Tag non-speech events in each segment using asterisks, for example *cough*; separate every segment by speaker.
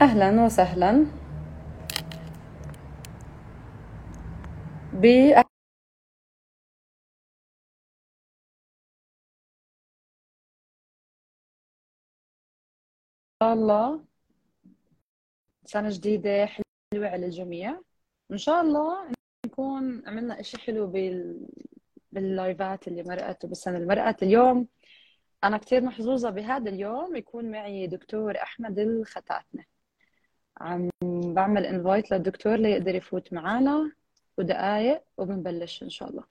Speaker 1: أهلا وسهلا. ب الله سنة جديدة حلوة على الجميع. وإن شاء الله نكون عملنا إشي حلو بال... باللايفات اللي مرقت وبالسنة اللي مرقت اليوم. أنا كتير محظوظة بهذا اليوم يكون معي دكتور أحمد الختاتنة عم بعمل انفايت للدكتور ليقدر يفوت معنا ودقايق وبنبلش إن شاء الله.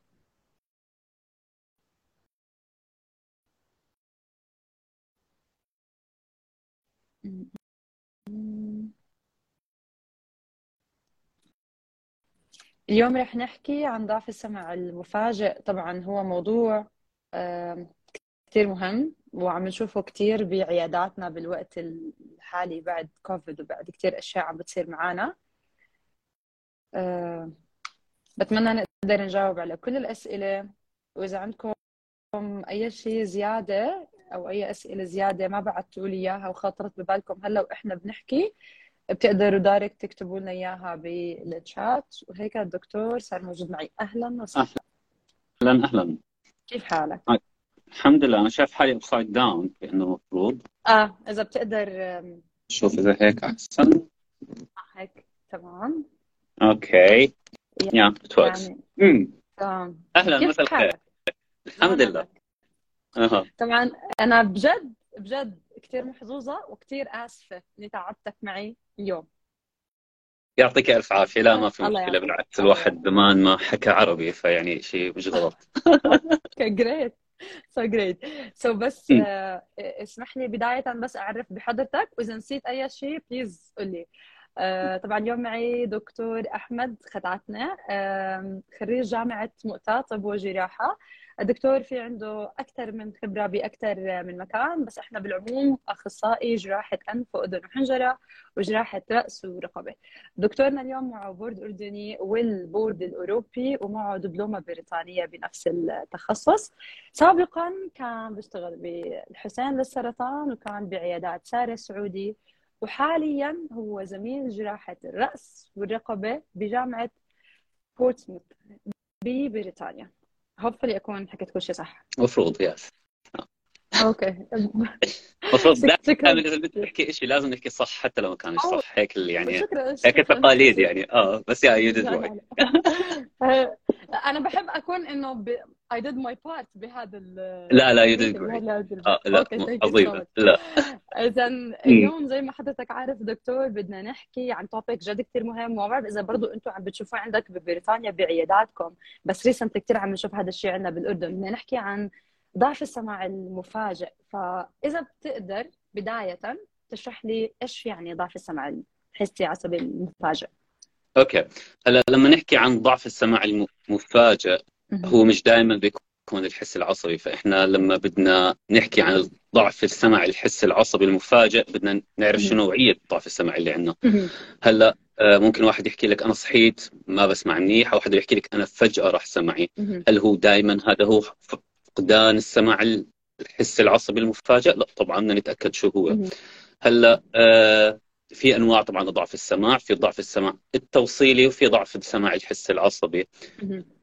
Speaker 1: اليوم رح نحكي عن ضعف السمع المفاجئ. طبعا هو موضوع كتير مهم. وعم نشوفه كتير بعياداتنا بالوقت الحالي بعد كوفيد وبعد كتير أشياء عم بتصير معنا بتمنى نقدر نجاوب على كل الأسئلة. وإذا عندكم أي شيء زيادة أو أي أسئلة زيادة ما بعتوا لي إياها وخاطرت ببالكم هلا وإحنا بنحكي بتقدروا direct تكتبوا لنا إياها بالشات وهيك الدكتور صار موجود معي. أهلا وسهلا.
Speaker 2: أهلا أهلا.
Speaker 1: كيف حالك؟
Speaker 2: الحمد لله أنا شايف حالي upside down كانه المفروض
Speaker 1: آه إذا بتقدر
Speaker 2: شوف إذا هيك أحسن.
Speaker 1: هيك تمام.
Speaker 2: okay. يا at
Speaker 1: يعني تمام. أهلا
Speaker 2: مساء الخير؟ الحمد لله. أها.
Speaker 1: طبعا أنا بجد بجد كثير محظوظة وكثير آسفة إني تعبتك معي اليوم.
Speaker 2: يعطيك ألف عافية. لا ما في
Speaker 1: مشكلة.
Speaker 2: بالعكس الواحد زمان ما حكى عربي فيعني شيء مش غلط. *laughs*
Speaker 1: great so great so بس. آه، اسمح لي بداية بس أعرف بحضرتك. وإذا نسيت أي شيء please قول لي. آه، طبعا اليوم معي دكتور أحمد ختعتنا آم، خريج جامعة مؤتة طب وجراحة. الدكتور في عنده أكثر من خبرة بأكثر من مكان بس إحنا بالعموم أخصائي جراحة أنف وأذن وحنجرة وجراحة رأس ورقبة. دكتورنا اليوم معه بورد أردني والبورد الأوروبي ومعه دبلومة بريطانية بنفس التخصص. سابقا كان بيشتغل بالحسين للسرطان وكان بعيادات سارة سعودي وحاليا هو زميل جراحة الرأس والرقبة بجامعة بورتسموث ببريطانيا. hopefully أكون حكيت كل شيء صح.
Speaker 2: المفروض yes
Speaker 1: okay.
Speaker 2: المفروض دائما إذا بدك تحكي شيء لازم نحكي صح حتى لو ما كانش صح. هيك يعني هيك
Speaker 1: شكراً.
Speaker 2: تقاليد يعني. آه بس يا
Speaker 1: you did أنا بحب أكون إنه ب... I did my part بهذا ال
Speaker 2: لا لا you did
Speaker 1: بهذا
Speaker 2: right
Speaker 1: ال-
Speaker 2: آه لا
Speaker 1: you much.
Speaker 2: لا.
Speaker 1: إذا اليوم زي ما حضرتك عارف دكتور بدنا نحكي عن topic جد كثير مهم. وما بعرف إذا برضه أنتم عم بتشوفوه عندك ببريطانيا بعياداتكم. بس recent كثير عم نشوف هذا الشيء عندنا بالأردن. بدنا نحكي عن ضعف السمع المفاجئ. فإذا بتقدر بداية تشرح لي إيش يعني ضعف السمع الحسي العصبي المفاجئ.
Speaker 2: أوكي. هلا لما نحكي عن ضعف السمع المفاجئ هو مش دائما بيكون الحس العصبي. فإحنا لما بدنا نحكي عن ضعف السمع الحس العصبي المفاجئ بدنا نعرف شو نوعيه ضعف السمع اللي عندنا. هلأ آه، ممكن واحد يحكي لك أنا صحيت ما بسمع منيح أو حدا يحكي لك أنا فجأة راح سمعي. هل هو دائما هذا هو فقدان السمع الحس العصبي المفاجئ؟ لا طبعا بدنا نتأكد شو هو. هلأ آه، في أنواع طبعا لضعف السمع في ضعف السمع التوصيلي وفي ضعف السمع الحس العصبي.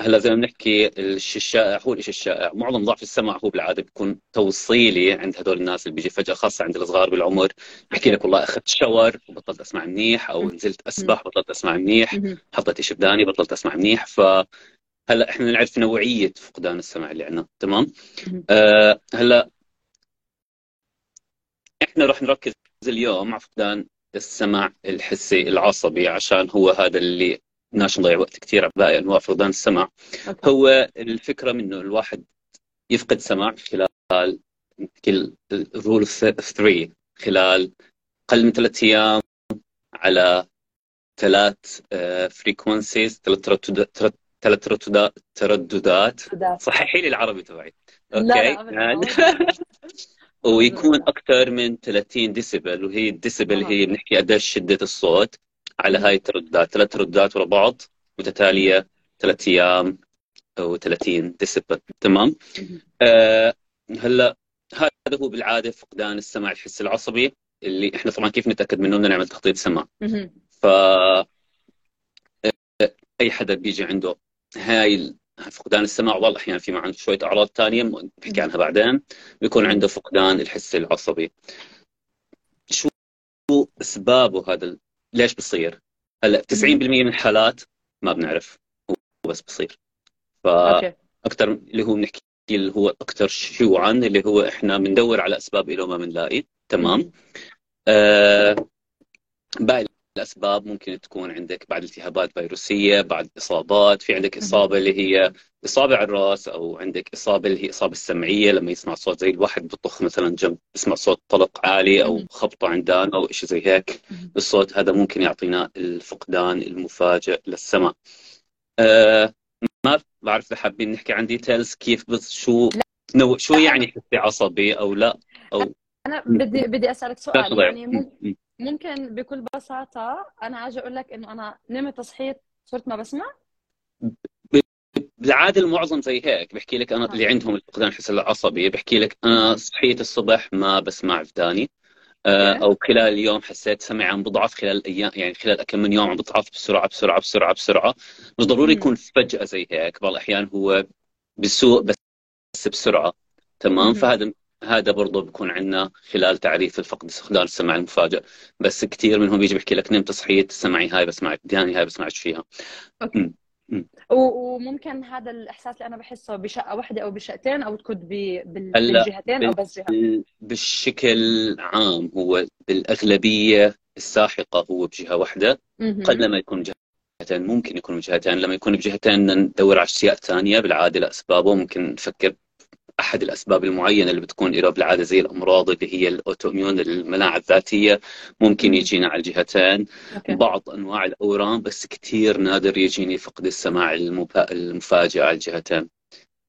Speaker 2: هلا زي ما بنحكي الشيء الشائع هو الشيء الشائع. معظم ضعف السمع هو بالعادة بيكون توصيلي عند هدول الناس اللي بيجي فجأة خاصة عند الصغار بالعمر. بحكي لك والله أخذت شاور وبطلت أسمع منيح أو نزلت أسبح بطلت أسمع منيح. حطيت شيء بداني بطلت أسمع منيح. ف هلا إحنا نعرف نوعية فقدان السمع اللي عندنا تمام؟ آه هلا إحنا راح نركز اليوم على فقدان السمع الحسي العصبي عشان هو هذا اللي بدناش نضيع وقت كثير على باقي انواع فقدان السمع
Speaker 1: okay.
Speaker 2: هو الفكرة منه الواحد يفقد سمع خلال ال rule of 3 خلال أقل من ثلاث أيام على ثلاث frequencies ثلاث ترددات ثلاث ترددات صححي لي العربي تبعي
Speaker 1: لا لا أبداً. *laughs*
Speaker 2: ويكون أكثر من 30 ديسيبل وهي الديسيبل
Speaker 1: آه.
Speaker 2: هي بنحكي قديش شدة الصوت على هاي الترددات ثلاث ترددات ورا بعض متتالية ثلاث أيام و30 ديسيبل تمام. آه هلا هذا هو بالعادة فقدان السمع الحسي العصبي اللي إحنا طبعا كيف نتأكد منه بدنا نعمل تخطيط سمع. ف أي حدا بيجي عنده هاي فقدان السمع والله أحيانا في عنده شوية أعراض ثانية بحكي عنها بعدين. بيكون عنده فقدان الحس العصبي. شو أسبابه هذا؟ ليش بصير؟ هلا 90% من الحالات ما بنعرف. هو بس بصير.
Speaker 1: أوكي.
Speaker 2: فاكثر اللي هو بنحكي اللي هو أكثر شيوعا اللي هو إحنا بندور على أسباب له ما بنلاقي. تمام. آه باقي الأسباب ممكن تكون عندك بعد التهابات فيروسية بعد اصابات في عندك إصابة اللي هي إصابة على الرأس أو عندك إصابة اللي هي إصابة السمعية لما يسمع صوت زي الواحد بطخ مثلا جنب يسمع صوت طلق عالي
Speaker 1: أو.
Speaker 2: خبطة عندان أو شيء زي هيك. الصوت هذا ممكن يعطينا الفقدان المفاجئ للسمع آه ما بعرف إذا حابين نحكي عن ديتيلز كيف بس شو نو شو يعني حسي عصبي أو لا أو
Speaker 1: أنا بدي بدي أسألك سؤال يعني. ممكن بكل بساطة أنا أجي أقول لك إنه أنا نمت صحيت صرت ما بسمع
Speaker 2: بالعادة المعظم زي هيك بحكي لك أنا
Speaker 1: آه.
Speaker 2: اللي عندهم الفقدان الحس العصبي بحكي لك أنا صحيت الصبح ما بسمع وداني آه،. أو خلال اليوم حسيت سمعي عم بضعف خلال الأيام يعني خلال كم من يوم عم بضعف بسرعة بسرعة بسرعة بسرعة مش ضروري. يكون فجأة زي هيك بعض الأحيان هو بسوء بس بسرعة تمام. فهذا هذا برضه بكون عندنا خلال تعريف الفقد فقدان السمع المفاجئ. بس كثير منهم بيجي بيحكي لك نمت صحيت سمعي هاي بسمع وداني هاي بسمعش فيها.
Speaker 1: أوكي. وممكن هذا الإحساس اللي أنا بحسه بشقة واحدة أو بشقتين أو تكون بالجهتين أو بس جهه
Speaker 2: بال- بالشكل عام هو بالأغلبية الساحقة هو بجهة واحدة.
Speaker 1: مهم.
Speaker 2: قد لما يكون جهتين ممكن يكون بجهتين لما يكون بجهتين ندور على أشياء ثانية بالعادة لأسبابه ممكن نفكر أحد الأسباب المعينة اللي بتكون له بالعادة زي الأمراض اللي هي ال autoimmune المناعة الذاتية ممكن
Speaker 1: مم.
Speaker 2: يجينا على الجهتين
Speaker 1: okay
Speaker 2: بعض أنواع الأورام بس كثير نادر يجيني فقد السماع المفا- المفاجئ على الجهتين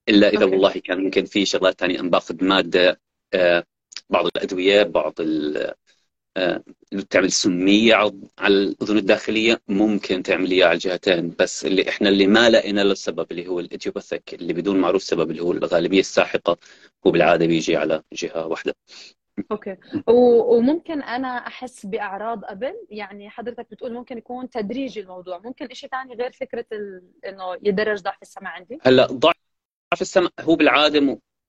Speaker 2: إلا إذا
Speaker 1: okay.
Speaker 2: والله كان ممكن في شغلات ثانية أنا باخذ مادة آه، بعض الأدوية بعض بتعمل سمية على الأذن الداخلية ممكن تعمل اياها على الجهتين بس اللي إحنا اللي ما لقينا له السبب اللي هو ال idiopathic اللي بدون معروف سبب اللي هو الغالبية الساحقة هو بالعادة بيجي على جهة
Speaker 1: واحدة. أوكي. وممكن أنا أحس بأعراض قبل؟ يعني حضرتك بتقول ممكن يكون تدريجي الموضوع ممكن شيء ثاني غير فكرة ال... إنه يدرج ضعف السمع عندي؟
Speaker 2: هلأ ضعف السمع هو بالعادة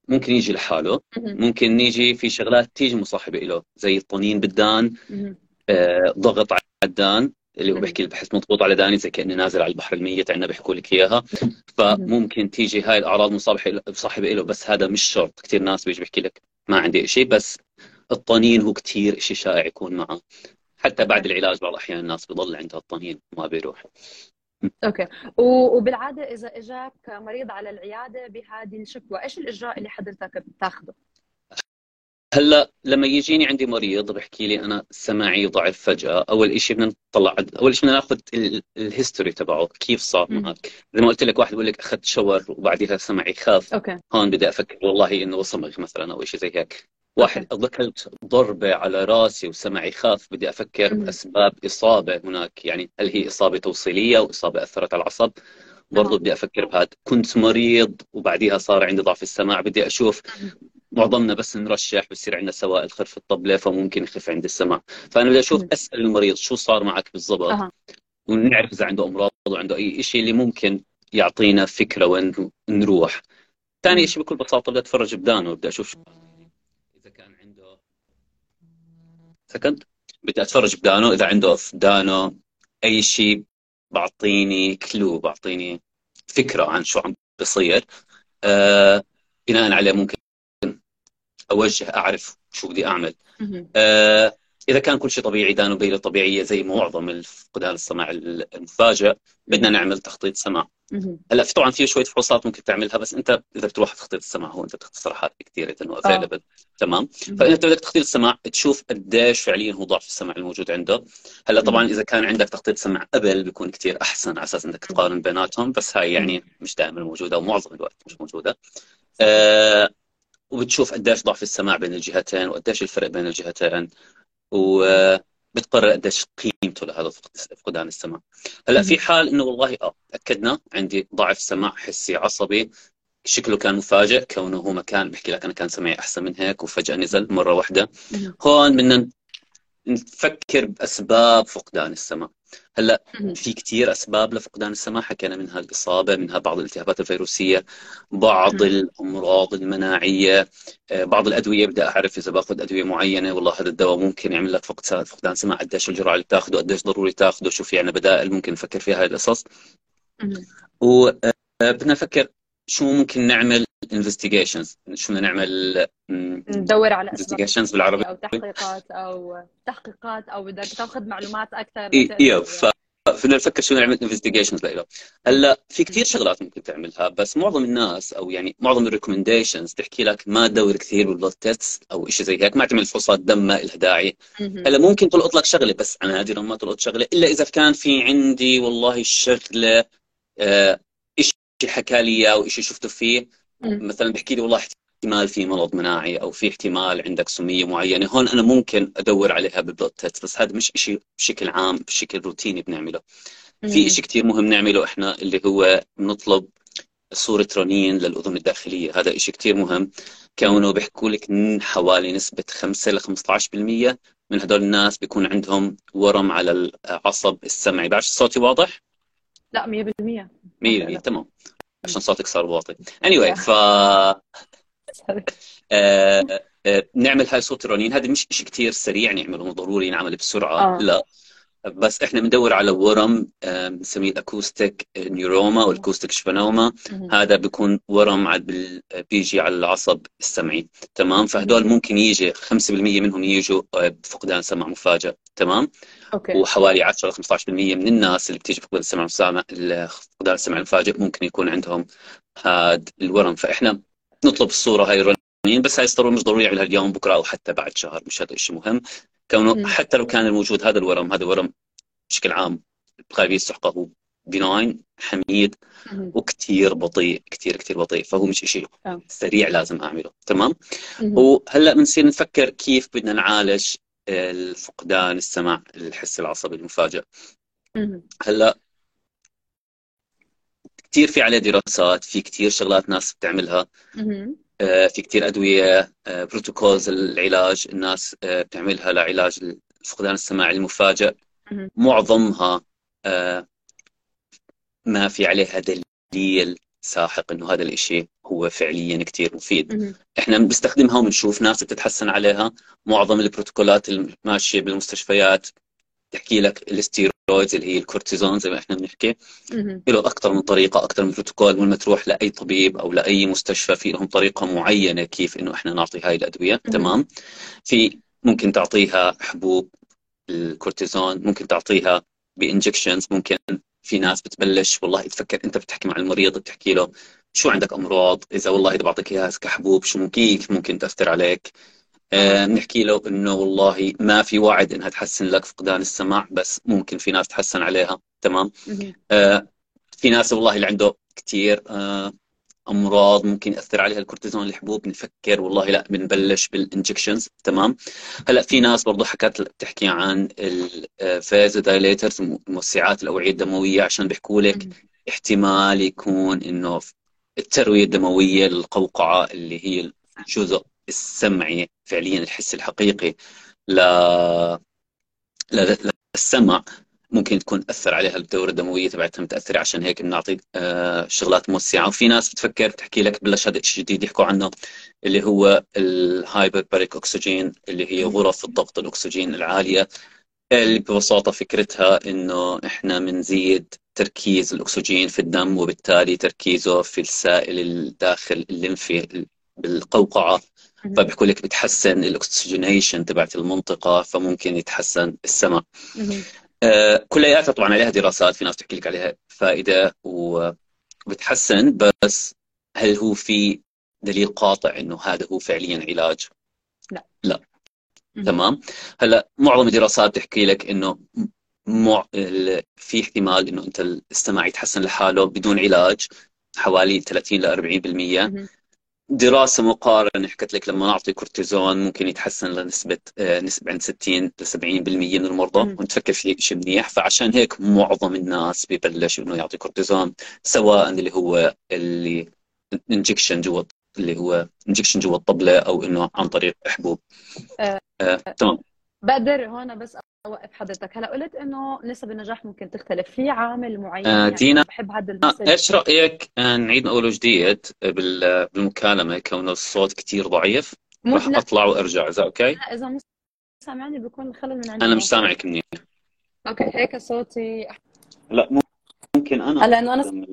Speaker 2: ممكن يجي لحاله. ممكن نيجي في شغلات تيجي مصاحبة له زي الطنين بالدان. آه، ضغط على الدان اللي هو. بحكي بحس مضغوط على داني زي كأني نازل على البحر الميت عندنا بيحكوا لك إياها فممكن تيجي هاي الأعراض مصاحبه مصاحبة له بس هذا مش شرط كثير ناس بيجي بيحكي لك ما عندي شيء بس الطنين هو كثير شيء شائع يكون معه حتى بعد العلاج بعض الأحيان الناس بضل عندها الطنين ما بيروح
Speaker 1: okay. وبالعادة إذا إجاك مريض على العيادة بهذه الشكوى إيش الإجراء اللي حضرتك بتاخذه
Speaker 2: هلأ لما يجيني عندي مريض بحكي لي أنا سماعي ضعف فجأة أول شيء بدنا نطلع أول شيء بدنا ناخذ ال- ال history تبعه كيف صار. معك زي ما قلت لك واحد بيقول لك أخذت شاور وبعدها سمعي خاف
Speaker 1: أوكي.
Speaker 2: هون بدي أفكر والله إنه صمغ مثلا أو شيء زي هيك. واحد اكلت ضربة على راسي وسمعي خاف بدي أفكر
Speaker 1: مم.
Speaker 2: باسباب إصابة هناك يعني هل هي إصابة توصيلية أو إصابة أثرت على العصب برضه
Speaker 1: آه.
Speaker 2: بدي أفكر بهذا كنت مريض وبعديها صار عندي ضعف السماع بدي أشوف معظمنا بس نرشح بصير عندنا سوائل خرف الطبلة فممكن يخف عندي السمع فأنا بدي
Speaker 1: أشوف.
Speaker 2: أسأل المريض شو صار معك بالضبط ونعرف إذا عنده أمراض وعنده أي شيء اللي ممكن يعطينا فكرة وين نروح ثاني. شيء بكل بساطة بدي أتفرج بدانه بدي أشوف سكند. بدي أتفرج بدانه إذا عنده في دانه أي شيء بعطيني كلو بعطيني فكرة عن شو عم بصير آه بناء عليه ممكن أوجه أعرف شو بدي
Speaker 1: أعمل.
Speaker 2: آه إذا كان كل شيء طبيعي دانه بيله طبيعيه زي معظم الفقدان السمع المفاجئ بدنا نعمل تخطيط سمع. هلا في طبعا في شوية فحوصات ممكن تعملها بس أنت إذا بتروح تخطيط السمع هو أنت بتختصر حالك كثير إنه افيلبل تمام؟ فانت بدك تخطيط السمع تشوف قديش فعليا هو ضعف السمع الموجود عنده. هلا طبعا إذا كان عندك تخطيط سمع قبل بيكون كثير أحسن على أساس إنك تقارن بيناتهم بس هاي يعني مش دائما موجودة ومعظم الوقت مش موجودة. آه وبتشوف قديش ضعف السماع بين الجهتين وقديش الفرق بين الجهتين. وبتقرر قديش قيمته لهذا فقدان السمع هلأ في حال إنه والله آه تاكدنا عندي ضعف سمع حسي عصبي. شكله كان مفاجئ كونه هو مكان بحكي لك أنا كان سمعي أحسن من هيك وفجأة نزل مرة
Speaker 1: واحدة.
Speaker 2: هون بدنا نفكر بأسباب فقدان السمع هلأ في كثير أسباب لفقدان السمع حكينا منها الإصابة منها بعض الالتهابات الفيروسية بعض الأمراض المناعية. آه، بعض الأدوية بدي أعرف إذا باخذ أدوية معينة. والله هذا الدواء ممكن يعمل لك فقدان سمع قديش الجرعة اللي بتاخذه قديش ضروري تاخذه شو في عندنا بدائل ممكن نفكر فيها هاي القصص. وبدنا آه، نفكر شو ممكن نعمل investigations شو بدنا نعمل
Speaker 1: ندور على
Speaker 2: investigations بالعربي؟
Speaker 1: أو تحقيقات أو تحقيقات أو بدك تاخذ معلومات أكثر
Speaker 2: إيوه ف فينا نفكر شو نعمل investigations لإله. هلأ في كثير شغلات ممكن تعملها بس معظم الناس أو يعني معظم ال recommendations تحكي لك ما تدور كثير بال blood test أو شيء زي هيك ما تعمل فحوصات دم ما لها داعي. هلأ ممكن تلقط لك شغلة بس أنا نادرا ما تلقط شغلة إلا إذا كان في عندي والله الشغله آه شيء حكى لي إياه أو شيء شفته فيه مثلا بحكي لي والله احتمال في مرض مناعي أو في احتمال عندك سمية معينة هون أنا ممكن أدور عليها بال blood test بس هذا مش شيء بشكل عام بشكل روتيني بنعمله. في شيء كثير مهم نعمله إحنا اللي هو بنطلب صورة رنين للأذن الداخلية هذا شيء كثير مهم. كونه بيحكوا لك حوالي نسبة 5 ل 15% من هدول الناس بيكون عندهم ورم على العصب السمعي. بعرف صوتي واضح؟
Speaker 1: لا 100%
Speaker 2: 100% تمام. عشان صوتك صار واطي. Anyway ف آه، آه، نعمل هاي صوت الرنين هذا مش شيء كثير سريع نعمله ضروري ينعمل بسرعة. آه. لا. بس إحنا بندور على ورم بنسميه ال acoustic neuroma أو ال acoustic schwannoma هذا بيكون ورم بيجي على العصب السمعي. تمام؟ فهدول ممكن يجي 5% منهم يجوا بفقدان سمع مفاجئ. تمام؟
Speaker 1: okay.
Speaker 2: وحوالي 10 ل 15% من الناس اللي بتيجي فقدان السمع فقدان السمع المفاجئ ممكن يكون عندهم هذا الورم. فإحنا نطلب الصورة هاي بس هاي الصورة مش ضروري يعملها اليوم بكرة أو حتى بعد شهر مش هذا الشيء مهم. كونه حتى لو كان الموجود هذا الورم هذا ورم بشكل عام بغالبيه السحقه هو بناين حميد وكثير بطيء كثير كثير بطيء فهو مش شيء. سريع لازم أعمله تمام؟ وهلأ بنصير نفكر كيف بدنا نعالج الفقدان السمع الحس العصبي المفاجئ. هلأ كثير في عليه دراسات في كثير شغلات ناس بتعملها. في كثير أدوية protocols آه، العلاج الناس آه، بتعملها لعلاج فقدان السماع المفاجئ. معظمها ما في عليها دليل ساحق إنه هذا الإشي هو فعليا كثير مفيد. إحنا بنستخدمها وبنشوف ناس بتتحسن عليها. معظم البروتوكولات الماشية بالمستشفيات تحكي لك ال steroids اللي هي الكورتيزون زي ما إحنا بنحكي. له أكثر من طريقة أكثر من بروتوكول لما تروح لأي طبيب أو لأي مستشفى في لهم طريقة معينة كيف إنه إحنا نعطي هاي الأدوية. تمام؟ في ممكن تعطيها حبوب الكورتيزون ممكن تعطيها ب injections ممكن في ناس بتبلش والله تفكر أنت بتحكي مع المريض بتحكي له شو عندك أمراض؟ إذا والله إذا بعطيك إياها كحبوب شو ممكن كيف ممكن تأثر عليك؟ بنحكي له إنه والله ما في وعد إنها تحسن لك فقدان السمع بس ممكن في ناس تحسن عليها تمام؟ آه في ناس والله اللي عنده كثير آه أمراض ممكن يأثر عليها الكورتيزون الحبوب نفكر والله لا بنبلش بال injections تمام؟ هلأ في ناس برضه حكت بتحكي عن ال vasodilators موسعات الأوعية الدموية عشان بيحكوا لك احتمال يكون إنه التروية الدموية للقوقعة اللي هي الجزء السمعي فعليا الحس الحقيقي ل للسمع ممكن تكون تأثر عليها الدورة الدموية تبعتها متأثرة. عشان هيك بنعطي آه شغلات موسعة. وفي ناس بتفكر بتحكي لك بلش هذا الشيء جديد يحكوا عنه اللي هو ال hyperbaric oxygen اللي هي غرف الضغط الأكسجين العالية. اللي ببساطة فكرتها إنه إحنا بنزيد تركيز الأكسجين في الدم وبالتالي تركيزه في السائل الداخل الليمفي بالقوقعة. فبيحكوا لك بتحسن الأكسجينيشن تبعت المنطقة فممكن يتحسن السمع آه كلياتها طبعا عليها دراسات في ناس تحكي لك عليها فائدة وبتحسن بس هل هو في دليل قاطع إنه هذا هو فعليا علاج؟
Speaker 1: لا.
Speaker 2: لا. تمام. هلا معظم الدراسات تحكي لك إنه مع... في احتمال إنه أنت السمع يتحسن لحاله بدون علاج حوالي 30 ل 40% دراسة مقارنة حكت لك لما نعطي كورتيزون ممكن يتحسن لنسبة آه، نسبة عند 60 ل 70% من المرضى ونتفكر في شيء منيح فعشان هيك معظم الناس ببلش إنه يعطي كورتيزون سواء اللي هو اللي injection جوا اللي هو injection جوا الطبلة أو إنه عن طريق حبوب
Speaker 1: آه. آه.
Speaker 2: تمام
Speaker 1: بقدر هون بس أوقف حضرتك. هلا قلت إنه نسب النجاح ممكن تختلف. في عامل معين
Speaker 2: آه
Speaker 1: يعني
Speaker 2: دينا
Speaker 1: بحب هذا ال
Speaker 2: message إيش رأيك نعيد من اول وجديد بال- بالمكالمة؟ كونه الصوت كتير ضعيف. راح أطلع وأرجع إذا okay؟
Speaker 1: لا إذا مو سامعني بيكون خلل من عندي
Speaker 2: أنا مش سامعك منيح.
Speaker 1: okay هيك صوتي.
Speaker 2: لا ممكن أنا
Speaker 1: هلا إنه
Speaker 2: أنا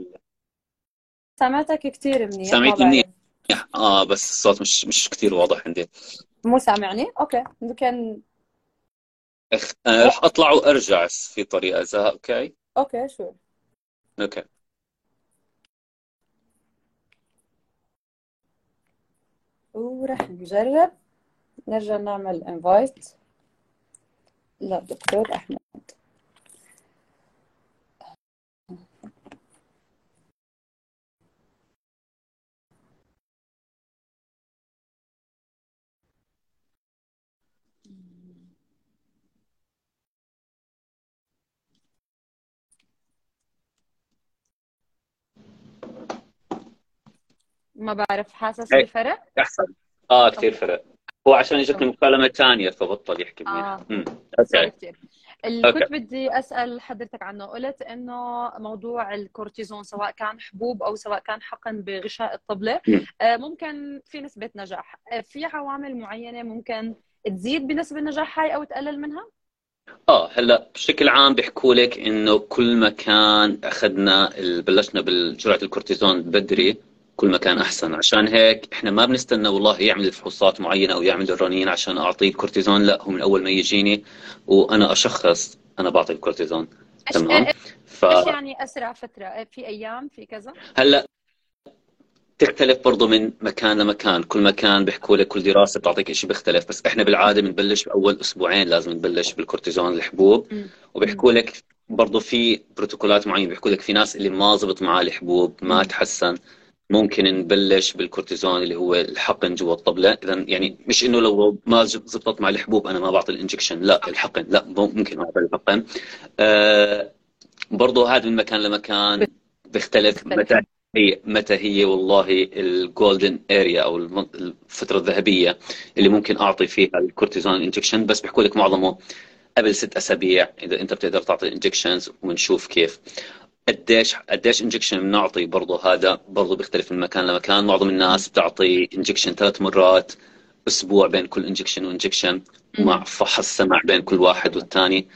Speaker 1: سمعتك كثير منيح.
Speaker 2: سامعتني منيح. آه بس الصوت مش مش كتير واضح عندي.
Speaker 1: مو سامعني؟ okay. يمكن
Speaker 2: أخ... آه راح أطلع وأرجع في طريقة إذا okay؟
Speaker 1: okay شو
Speaker 2: أوكي.
Speaker 1: ورح نجرب. نرجع نعمل انفايت للدكتور أحمد. ما بعرف حاسس
Speaker 2: هيك
Speaker 1: بفرق؟
Speaker 2: احسن آه كثير فرق. هو عشان اجتني مكالمه ثانية فبطل يحكي منيح. امم
Speaker 1: sorry
Speaker 2: okay.
Speaker 1: كثير. اللي كنت بدي أسأل حضرتك عنه. قلت إنه موضوع الكورتيزون سواء كان حبوب أو سواء كان حقن بغشاء
Speaker 2: الطبلة.
Speaker 1: آه، ممكن في نسبة نجاح. آه، في عوامل معينة ممكن تزيد بنسبة النجاح هاي أو تقلل منها؟
Speaker 2: آه هلأ بشكل عام بيحكوا لك إنه كل ما كان اخذنا بلشنا بالجرعة الكورتيزون بدري. كل ما كان
Speaker 1: مم.
Speaker 2: أحسن. عشان هيك إحنا ما بنستنى والله يعمل فحوصات معينة أو يعمل الرنين عشان أعطيه كورتيزون لا هو من أول ما يجيني وأنا أشخص أنا بعطي الكورتيزون.
Speaker 1: إيش
Speaker 2: تمام؟
Speaker 1: إيش
Speaker 2: فهلا
Speaker 1: يعني أسرع فترة؟ في أيام؟ في كذا؟
Speaker 2: تختلف برضه من مكان لمكان. كل مكان بيحكوا لك كل دراسة بتعطيك شيء بيختلف. بس إحنا بالعادة بنبلش بأول أسبوعين لازم نبلش بالكورتيزون الحبوب. وبيحكوا لك برضه في بروتوكولات معينة. بيحكوا لك في ناس اللي ما زبط معاه الحبوب ما. تحسن. ممكن نبلش بالكورتيزون اللي هو الحقن جوا الطبلة. إذا يعني مش إنه لو ما زبطت مع الحبوب أنا ما بعطي ال injection لا الحقن لا ممكن أعطي الحقن. آه برضه هذا من مكان لمكان بيختلف. متى هي متى هي والله ال golden area أو الفترة الذهبية اللي ممكن أعطي فيها الكورتيزون injection. بس بيحكوا لك معظمه قبل ست أسابيع إذا أنت بتقدر تعطي injections ونشوف كيف. قديش قديش injection بنعطي برضه هذا برضه بيختلف من مكان لمكان. معظم الناس بتعطي injection ثلاث مرات أسبوع بين كل injection و injection
Speaker 1: مع.
Speaker 2: فحص سمع بين كل واحد والثاني.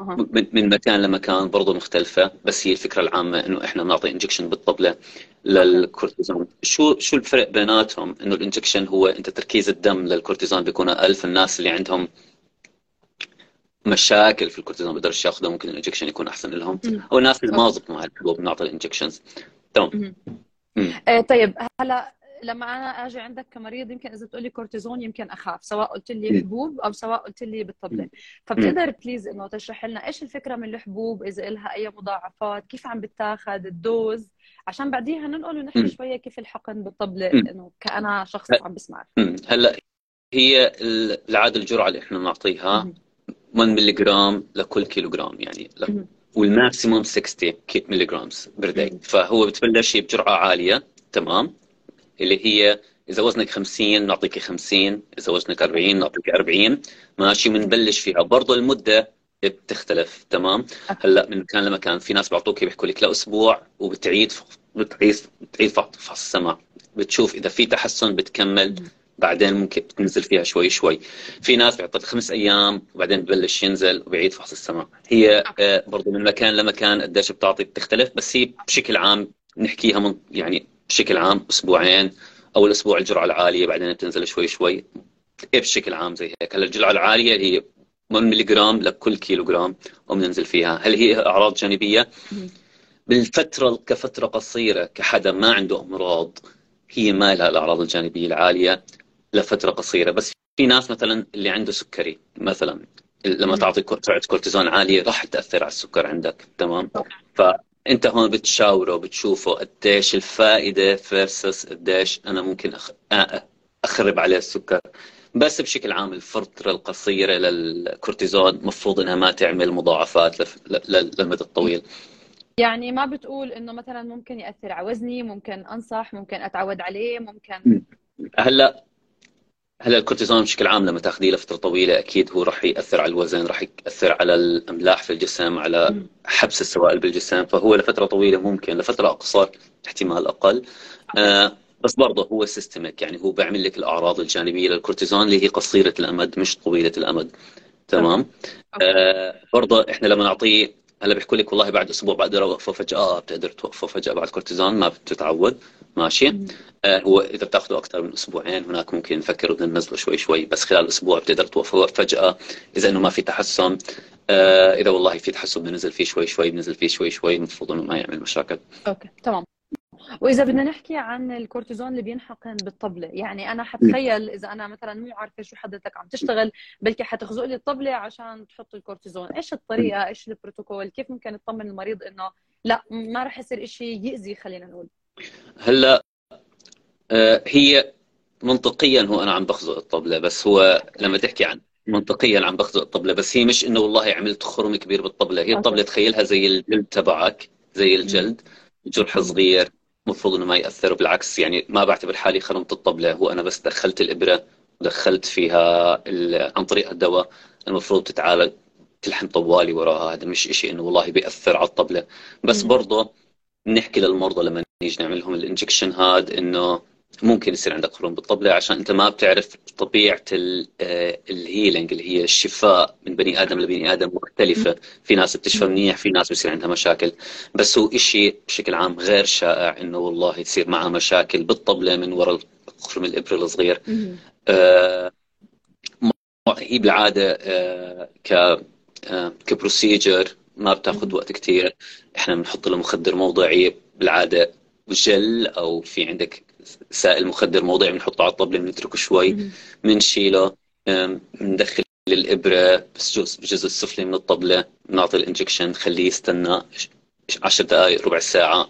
Speaker 2: من من مكان لمكان برضه مختلفة بس هي الفكرة العامة إنه إحنا بنعطي injection بالطبلة
Speaker 1: okay
Speaker 2: للكورتيزون شو شو الفرق بيناتهم؟ إنه ال injection هو إنت تركيز الدم للكورتيزون بيكون أقل فالناس اللي عندهم مشاكل في الكورتيزون بيقدرش ياخذوا ممكن ال injection يكون أحسن لهم. أو الناس اللي ما زبطوا مع الحبوب بنعطي ال
Speaker 1: injections
Speaker 2: تمام.
Speaker 1: آه، طيب هلا لما أنا أجي عندك كمريض يمكن إذا بتقولي كورتيزون يمكن أخاف سواء قلت لي. حبوب أو سواء قلت لي بالطبله. فبتقدر please إنه تشرح لنا إيش الفكرة من الحبوب إذا لها أي مضاعفات كيف عم بتاخذ ال dose عشان بعديها ننقل ونحكي. شوية كيف الحقن
Speaker 2: بالطبلة.
Speaker 1: إنه كأنا شخص عم بسمعك.
Speaker 2: هلا هي العادة الجرعة اللي إحنا بنعطيها. 1 ملي جرام لكل كيلو جرام يعني ل-.
Speaker 1: وال
Speaker 2: maximum 60 milligrams per day
Speaker 1: مهم.
Speaker 2: فهو بتبلشي بجرعة عالية تمام؟ اللي هي إذا وزنك 50 نعطيك 50 إذا وزنك 40 نعطيك 40 ماشي؟ بنبلش فيها. برضه المدة بتختلف تمام؟ هلأ من مكان لمكان. في ناس بيعطوك بيحكوا لك لأسبوع وبتعيد بتعيد بتعيد فحص السمع بتشوف إذا في تحسن بتكمل. بعدين ممكن تنزل فيها شوي شوي. في ناس بيعطيك خمس أيام وبعدين ببلش ينزل وبيعيد فحص السمع هي آه، برضو من مكان لمكان قديش بتعطي بتختلف بس هي بشكل عام نحكيها من يعني بشكل عام أسبوعين اول أسبوع الجرعة العالية بعدين بتنزل شوي شوي. إيه بشكل عام زي هيك. هلا الجرعة العالية هي 1 ملي جرام لكل كيلو جرام وبننزل فيها. هل هي أعراض
Speaker 1: جانبية.
Speaker 2: بالفترة كفترة قصيرة كحدا ما عنده أمراض هي ما لها الأعراض الجانبية العالية. لفترة قصيرة. بس في ناس مثلا اللي عنده سكري مثلا لما. تعطي جرعه كورتيزون عالية راح تأثر على السكر عندك. تمام؟ فأنت هون بتشاوره بتشوفه قديش الفائدة versus قديش أنا ممكن أخ... أخرب عليه السكر. بس بشكل عام الفترة القصيرة للكورتيزون مفروض إنها ما تعمل مضاعفات لف... ل... ل- للمدى الطويل.
Speaker 1: يعني ما بتقول إنه مثلا ممكن يأثر على وزني ممكن أنصح ممكن أتعود عليه ممكن
Speaker 2: هلأ هلا الكورتيزون بشكل عام لما تاخذيه لفترة طويلة أكيد هو راح يأثر على الوزن راح يأثر على الأملاح في الجسم على حبس السوائل بالجسم. فهو لفترة طويلة ممكن لفترة أقصر احتمال أقل. آه بس برضه هو systemic يعني هو بيعمل لك الأعراض الجانبية للكورتيزون اللي هي قصيرة الأمد مش طويلة الأمد. تمام؟ آه برضه إحنا لما نعطيه هلا بيحكوا لك والله بعد أسبوع بقدر اوقفه فجأة آه بتقدر توقفه فجأة بعد كورتيزون ما بتتعود. ماشي؟ آه هو إذا بتاخذه أكثر من أسبوعين هناك ممكن نفكر بدنا ننزله شوي شوي. بس خلال أسبوع بتقدر توقفه فجأة. إذا إنه ما في تحسن آه إذا والله في تحسن بنزل فيه شوي شوي بنزل فيه شوي شوي المفروض إنه ما يعمل مشاكل.
Speaker 1: okay تمام. وإذا بدنا نحكي عن الكورتيزون اللي بينحقن بالطبلة يعني أنا حتخيل إذا أنا مثلا مو عارفة شو حضرتك عم تشتغل بلكي حتخزق لي الطبلة عشان تحط الكورتيزون. إيش الطريقة؟ إيش البروتوكول؟ كيف ممكن نطمن المريض إنه لا ما راح يصير شيء يأذي خلينا نقول.
Speaker 2: هلأ آه، هي منطقيا هو أنا عم بخزق الطبلة بس هو لما تحكي عن منطقيا عم بخزق الطبلة بس هي مش إنه والله عملت خرم كبير بالطبلة هي الطبلة تخيلها زي الجلد تبعك زي الجلد جرح صغير. المفروض إنه ما ياثر بالعكس يعني ما بعتبر حالي خرمت الطبله هو أنا بس دخلت الإبرة ودخلت فيها عن طريق الدواء المفروض تتعالج تلحم طوالي وراها هذا مش إشي إنه والله بيأثر على الطبله بس برضه بنحكي للمرضى لما نيجي نعمل لهم ال injection هاد إنه ممكن يصير عندك خروم بالطبلة عشان أنت ما بتعرف طبيعة ال healing اللي هي الشفاء من بني آدم لبني آدم مختلفة. في ناس بتشفى منيح في ناس بيصير عندها مشاكل. بس هو شيء بشكل عام غير شائع إنه والله تصير معها مشاكل بالطبلة من وراء خرم الابرة الصغير. آه هي بالعادة آه ك آه كبروسيجر ما بتاخذ وقت كثير إحنا بنحط له مخدر موضعي بالعادة جل أو في عندك سائل مخدر موضعي بنحطه على الطبلة بنتركه شوي. بنشيله بندخل الإبرة بس بالجزء السفلي من الطبلة بنعطي ال injection نخليه يستنى 10 دقائق ربع ساعة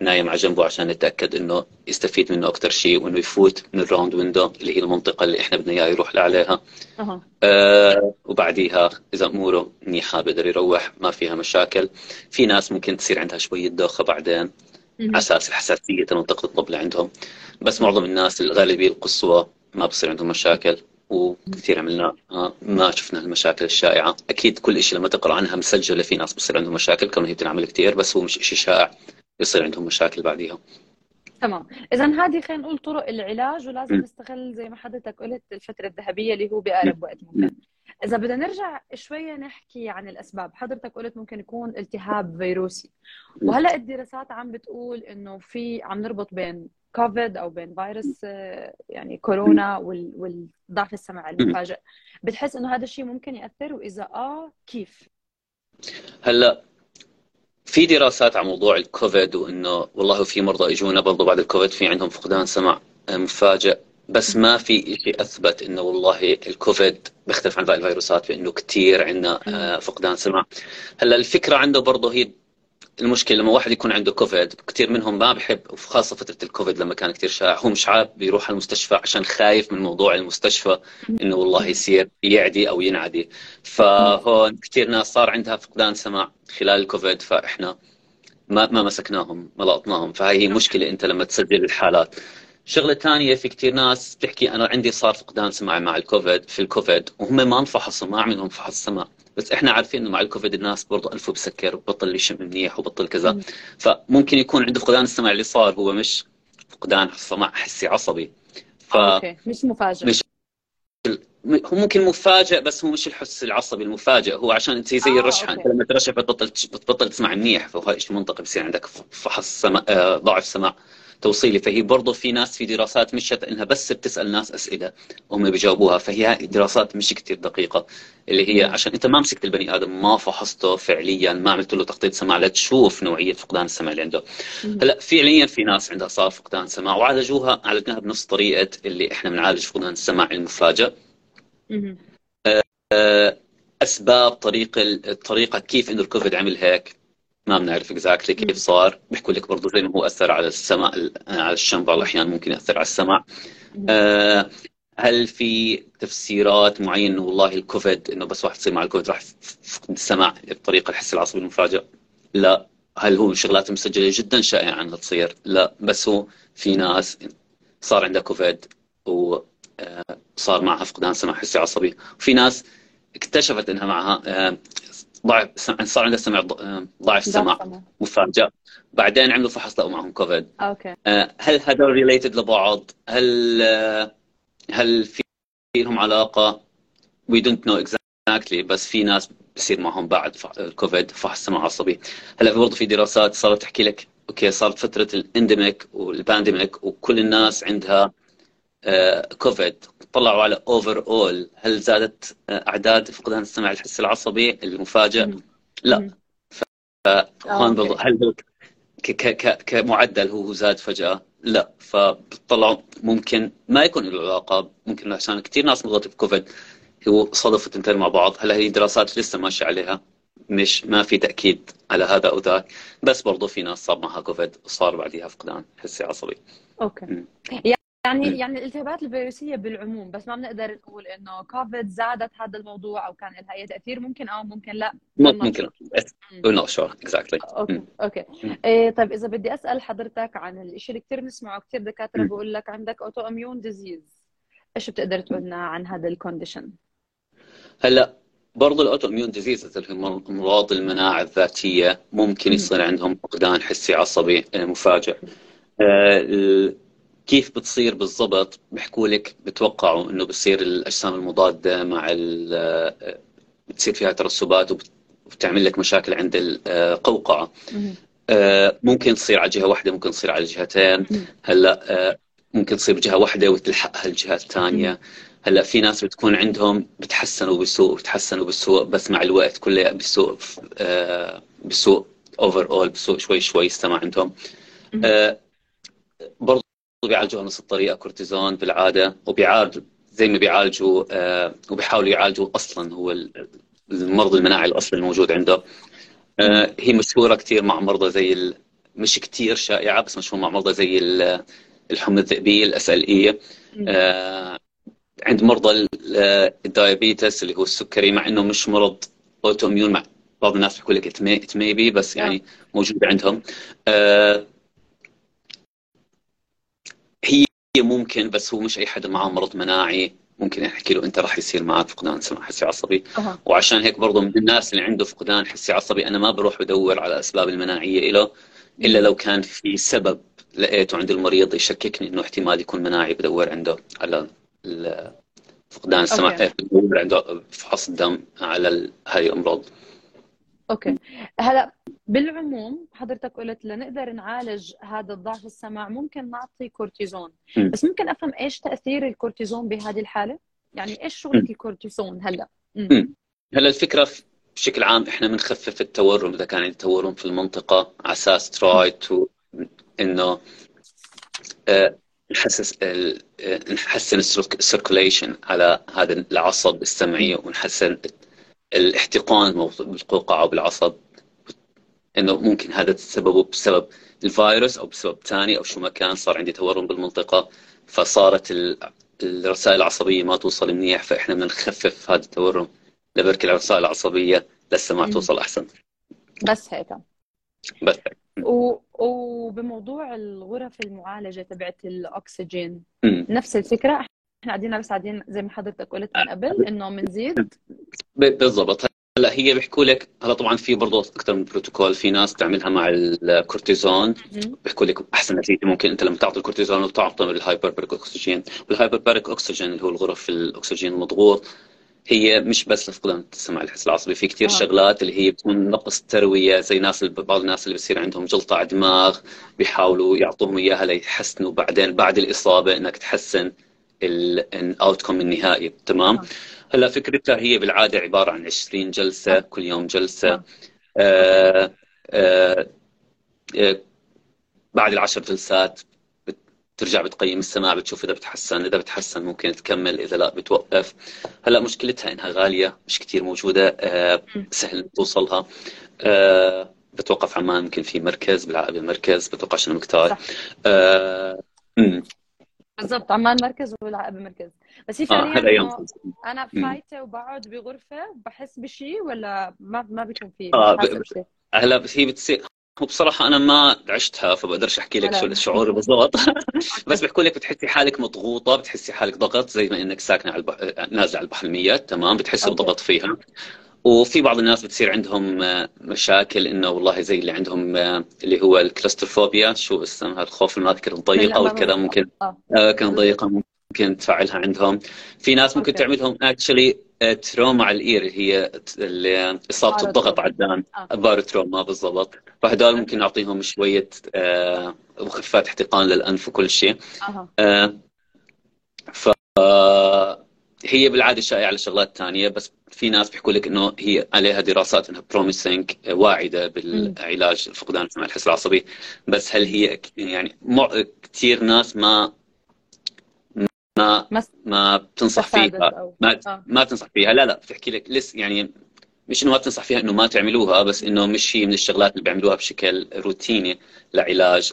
Speaker 2: نايم على جنبه عشان نتاكد إنه يستفيد منه أكثر شيء وإنه يفوت من ال round window اللي هي المنطقة اللي إحنا بدنا اياه يروح لعليها. أه. آه وبعديها إذا أموره منيحه بقدر يروح ما فيها مشاكل. في ناس ممكن تصير عندها شوية دوخة بعدين. على أساس الحساسيه منطقه الطبله عندهم. بس معظم الناس الغالبية القصوى ما بصير عندهم مشاكل وكثير عملنا آه، ما شفنا المشاكل الشائعة. أكيد كل شيء لما تقرأ عنها مسجلة في ناس بصير عندهم مشاكل كونه هي بتنعمل كثير بس هو مش شيء شائع بيصير عندهم مشاكل بعديها.
Speaker 1: تمام. اذا هذه خلينا نقول طرق العلاج ولازم نستغل زي ما حضرتك قلت الفترة الذهبية اللي هو باقرب وقت ممكن. إذا بدنا نرجع شوية نحكي عن الأسباب حضرتك قلت ممكن يكون التهاب فيروسي. وهلأ الدراسات عم بتقول إنه في عم نربط بين كوفيد أو بين فيروس يعني كورونا والضعف السمع المفاجئ. بتحس إنه هذا الشيء ممكن يأثر؟ وإذا آه كيف؟
Speaker 2: هلأ في دراسات على موضوع الكوفيد وإنه والله في مرضى اجونا برضه بعد الكوفيد في عندهم فقدان سمع مفاجئ. بس ما في شيء أثبت إنه والله الكوفيد بيختلف عن باقي الفيروسات بانه كثير عندنا آه، فقدان سمع. هلأ الفكرة عنده برضه هي المشكلة لما واحد يكون عنده كوفيد كثير منهم ما بحب وخاصة فترة الكوفيد لما كان كثير شائع هو مش عارف بيروح على المستشفى عشان خايف من موضوع المستشفى إنه والله يصير يعدي أو ينعدي. فهون كثير ناس صار عندها فقدان سمع خلال الكوفيد فإحنا ما ما مسكناهم ما لقطناهم. فهي هي مشكلة أنت لما تسجل الحالات. شغلة ثانية في كثير ناس بتحكي أنا عندي صار فقدان سمع مع الكوفيد في الكوفيد وهم ما انفحصوا ما عملهم فحص سمع بس إحنا عارفين إنه مع الكوفيد الناس برضه الفه بسكر وبطل يشم منيح وبطل كذا. فممكن يكون عنده فقدان السمع اللي صار هو مش فقدان سمع حسي عصبي.
Speaker 1: ف أوكي. مش مفاجئ مش
Speaker 2: هو ممكن مفاجئ بس هو مش الحس العصبي المفاجئ هو عشان انت زي آه الرشحة. أنت لما ترشح بتبطل بتبطل تسمع منيح. فهو شيء منطقي بصير عندك؟ فحص سمع آه ضعف سمع توصيلي. فهي برضه في ناس في دراسات مشت إنها بس بتسأل ناس أسئلة وهم بيجاوبوها. فهي دراسات مش كثير دقيقة اللي هي عشان أنت ما مسكت البني آدم ما فحصته فعليا ما عملت له تخطيط سمع لتشوف نوعية فقدان السمع اللي عنده. هلأ فعليا في ناس عندها صار فقدان سمع وعالجوها عالجناها بنفس طريقة اللي إحنا بنعالج فقدان السمع المفاجئ. آه، أسباب طريقة الطريقة كيف إنه الكوفيد عمل هيك. ما بنعرف اكزاكتلي كيف صار. بيحكوا لك برضه زي ما هو أثر على السمع على الشم بعض الأحيان ممكن يأثر على السمع آه هل في تفسيرات معينة إنه والله الكوفيد إنه بس واحد يصير مع الكوفيد راح يفقد السمع بطريقة الحس العصبي المفاجئ؟ لا. هل هو شغلات مسجلة جدا شائعة إنها تصير؟ لا. بس هو في ناس صار عندها كوفيد و صار معها فقدان سمع حسي عصبي. وفي ناس اكتشفت إنها معها ضعف صار عندها سمع ضعف سمع. مفاجئ بعدين عملوا فحص لقوا معهم كوفيد.
Speaker 1: okay.
Speaker 2: هل هذول related لبعض؟ هل هل في لهم علاقة؟ we don't know exactly بس في ناس بصير معهم بعد الكوفيد فحص سمع عصبي. هلا برضه في دراسات صارت تحكي لك okay صارت فترة ال endemic وال pandemic وكل الناس عندها كوفيد. طلعوا على overall هل زادت أعداد فقدان السمع الحسي العصبي المفاجئ؟ لا. فهون برضه هل كمعدل هو زاد فجأة؟ لا. فبتطلعوا ممكن ما يكون له علاقة ممكن عشان كثير ناس مرضت بكوفيد. هو صدفوا التنتين مع بعض. هلا هي دراسات لسه ماشية عليها. مش ما في تأكيد على هذا أو ذاك. بس برضه في ناس صار معها كوفيد وصار بعديها فقدان حسي عصبي.
Speaker 1: okay. يعني يعني الالتهابات الفيروسية بالعموم بس ما بنقدر نقول إنه كوفيد زادت هذا الموضوع أو كان لها أي تأثير ممكن أو ممكن لا
Speaker 2: ممكن. not sure exactly
Speaker 1: okay okay. إيه طيب إذا بدي أسأل حضرتك عن الشيء اللي كثير بنسمعه كثير دكاترة بقول لك عندك autoimmune disease إيش بتقدر تقول لنا عن هذا ال
Speaker 2: condition هلأ برضه ال autoimmune disease اللي هم أمراض المناعة الذاتية ممكن يصير عندهم فقدان حسي عصبي مفاجئ. آه، كيف بتصير بالضبط؟ بيحكوا لك بتوقعوا إنه بصير الأجسام المضادة مع آه، بتصير فيها ترسبات وبتعمل لك مشاكل عند القوقعه آه، ممكن تصير على جهة واحدة ممكن تصير على جهتين. هلأ ممكن تصير بجهة واحدة وتلحقها الجهة الثانية. هلأ في ناس بتكون عندهم بتحسنوا بالسوق وبتحسنوا بالسوق بس مع الوقت كله بالسوق آه بالسوق اوفر اول بالسوق شوي شوي استمع عندهم. آه برضه بيعالجوها نص الطريقة كورتيزون بالعادة وبيعالجوا زي ما بيعالجوا آه وبيحاولوا يعالجوا أصلا هو المرض المناعي الاصلي الموجود عنده. آه هي مشهورة كثير مع مرضى زي ال... مش كثير شائعة بس مشهورة مع مرضى زي الحمى الذئبيه ال SLE آه عند مرضى ال diabetes اللي هو السكري مع إنه مش مرض autoimmune مع بعض الناس بيقول لك it may be بس يعني موجود عندهم. آه هي ممكن بس هو مش أي حدا معه مرض مناعي. ممكن احكي له أنت راح يصير معك فقدان سمع حسي عصبي. أه. وعشان هيك برضه من الناس اللي عنده فقدان حسي عصبي أنا ما بروح بدور على الاسباب المناعية له إلا لو كان في سبب لقيته عند المريض يشككني إنه احتمال يكون مناعي بدور عنده على فقدان. السمع بدور عنده فحص الدم على هاي الأمراض.
Speaker 1: okay. هلا بالعموم حضرتك قلت لنقدر نعالج هذا الضعف السمع ممكن نعطي كورتيزون. م. بس ممكن أفهم إيش تأثير الكورتيزون بهذه الحالة؟ يعني إيش شغله الكورتيزون هلا؟
Speaker 2: هلا الفكرة بشكل عام إحنا بنخفف التورم إذا كان عندي تورم في المنطقة على أساس try to إنه آه، نحسس نحسن ال circulation على هذا العصب السمعي ونحسن الاحتقان بالقوقعة وبالعصب إنه ممكن هذا تسببه بسبب الفيروس أو بسبب ثاني أو شو ما كان صار عندي تورم بالمنطقة فصارت الرسائل العصبية ما توصل منيح فإحنا بدنا نخفف هذا التورم لبركي الرسائل العصبية لسه ما توصل أحسن.
Speaker 1: بس هيك.
Speaker 2: بس هيك.
Speaker 1: و... وبموضوع الغرف المعالجة تبعت الأكسجين نفس الفكرة؟ إحنا قاعدين بس قاعدين زي ما حضرتك قلت من قبل إنه بنزيد
Speaker 2: بالضبط. هلأ هي بيحكوا لك هلأ طبعا في برضه أكثر من بروتوكول في ناس تعملها مع الكورتيزون بيحكوا لك أحسن نتيجة ممكن أنت لما تعطي الكورتيزون وتعطي ال hyperbaric oxygen وال hyperbaric oxygen اللي هو الغرف الأكسجين المضغوط هي مش بس لفقدان السمع الحس العصبي في كثير آه. شغلات اللي هي بتكون نقص ترويه زي ناس بعض الناس اللي بصير عندهم جلطة على الدماغ بيحاولوا يعطوهم إياها ليحسنوا بعدين بعد الإصابة إنك تحسن. ال outcome النهائي تمام؟ آه. هلا فكرتها هي بالعادة عبارة عن 20 جلسة آه. كل يوم جلسة. آه. آه آه آه بعد العشر جلسات ترجع بتقيم السماع بتشوف إذا بتحسن إذا بتحسن ممكن تكمل إذا لا بتوقف. هلا مشكلتها إنها غالية مش كثير موجودة آه سهل توصلها. آه بتوقف عمان ممكن في مركز بالعقبه مركز بتوقع شنو مكتار.
Speaker 1: آه بالضبط عمان مركز والعقبه مركز. بس هي فعليا آه أنا فايتة وبقعد بغرفة بحس بشيء ولا ما ما بيكون في
Speaker 2: آه هلا بس هي بتصير وبصراحة أنا ما عشتها فبقدرش أحكي لك شو الشعور بالضبط. *laughs* بس بحكوا لك بتحسي حالك مضغوطة بتحسي حالك ضغط زي ما إنك ساكنة على البح... نازلة على البحر الميت تمام؟ بتحسي بضغط فيها. وفي بعض الناس بتصير عندهم آه، مشاكل إنه والله زي اللي عندهم آه، اللي هو الكلاستروفوبيا شو اسمها؟ الخوف ما اذكر ضيقة وكذا ممكن آه. كان ضيقة ممكن تفعلها عندهم. في ناس ممكن تعملهم actually trauma على ال ear. اللي هي إصابة الضغط على الأذان barotrauma بالضبط. فهدول ممكن نعطيهم شوية مخففات احتقان للأنف وكل شيء. ف هي بالعادة شائعة على شغلات ثانية بس في ناس بيحكوا لك إنه هي عليها دراسات إنها promising واعدة بالعلاج فقدان السمع الحس العصبي. بس هل هي يعني كثير ناس ما ما ما بتنصح فيها. ما آه. ما بتنصح فيها. لا لا بتحكي لك لس يعني مش إنه ما بتنصح فيها إنه ما تعملوها بس إنه مش هي من الشغلات اللي بيعملوها بشكل روتيني لعلاج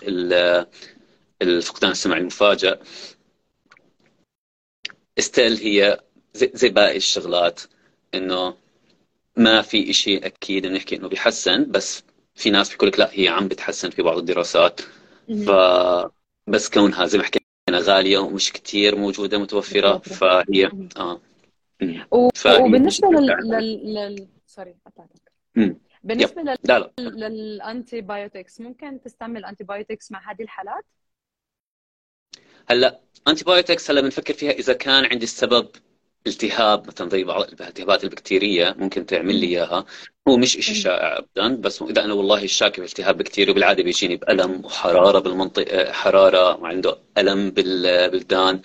Speaker 2: الفقدان السمع المفاجئ. استيل هي زي, زي باقي الشغلات إنه ما في شيء أكيد نحكي إنه بيحسن بس في ناس بيقول لك لا هي عم بتحسن في بعض الدراسات. ف بس كونها زي ما حكينا غالية ومش كثير موجودة متوفرة فهي آه.
Speaker 1: وبالنسبة لل, لل... لل... sorry قطعتك بالنسبة لل... لا لا. لل antibiotics ممكن تستعمل antibiotics مع هذه الحالات؟
Speaker 2: هلا antibiotics هلا بنفكر فيها إذا كان عندي السبب التهاب مثلا زي بعض الالتهابات البكتيرية ممكن تعمل لي إياها. هو مش شيء شائع ابدا بس إذا أنا والله شاكي في التهاب بكتيري وبالعادة بيجيني بألم وحرارة بالمنطقة حرارة وعنده ألم بالأذان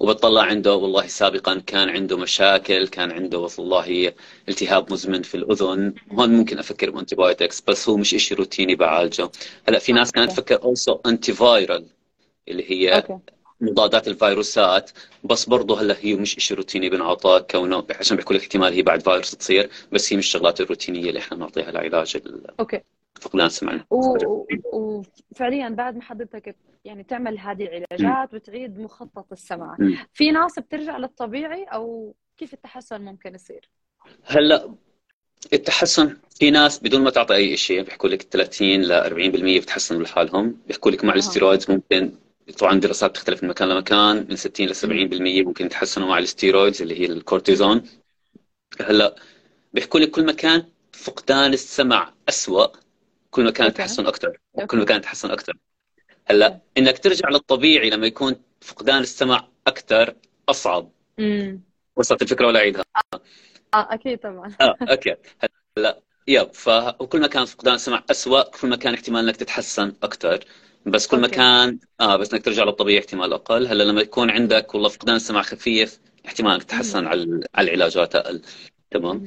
Speaker 2: وبطلع عنده والله سابقا كان عنده مشاكل كان عنده والله التهاب مزمن في الأذن. هون ممكن أفكر ب antibiotics بس هو مش شيء روتيني بعالجه. هلا في ناس كانت تفكر also antiviral اللي هي okay. مضادات الفيروسات بس برضه هلا هي مش شيء روتيني بنعطى كونه عشان بيحكوا لك احتمال هي بعد فيروس تصير بس هي مش الشغلات الروتينية اللي إحنا بنعطيها لعلاج
Speaker 1: okay
Speaker 2: فقدان السمع
Speaker 1: وفعليا بعد ما حضرتك يعني تعمل هذه العلاجات وتعيد مخطط السمع م. في ناس بترجع للطبيعي أو كيف التحسن ممكن يصير؟
Speaker 2: هلا التحسن في ناس بدون ما تعطي أي شيء بيحكوا لك 30 ل 40% بتحسنوا لحالهم بيحكوا لك مع آه. ال steroids ممكن طبعا دراسات تختلف من مكان لمكان من 60 ل 70% ممكن يتحسنوا مع ال steroids اللي هي الكورتيزون. هلا بيحكوا لك كل ما كان فقدان السمع أسوأ كل ما كان تحسن أكثر كل ما كان تحسن أكثر هلا إنك ترجع للطبيعي لما يكون فقدان السمع أكثر أصعب. امم وصلت الفكرة ولا أعيدها؟
Speaker 1: آه أكيد طبعا.
Speaker 2: آه أوكي. هلا يب فكل ما كان فقدان السمع اسوء كل ما كان احتمال إنك تتحسن أكثر بس كل ما كان آه بس إنك ترجع للطبيعي احتمال أقل. هلا لما يكون عندك والله فقدان السمع خفيف احتمال انك تتحسن على على العلاجات أقل. تمام؟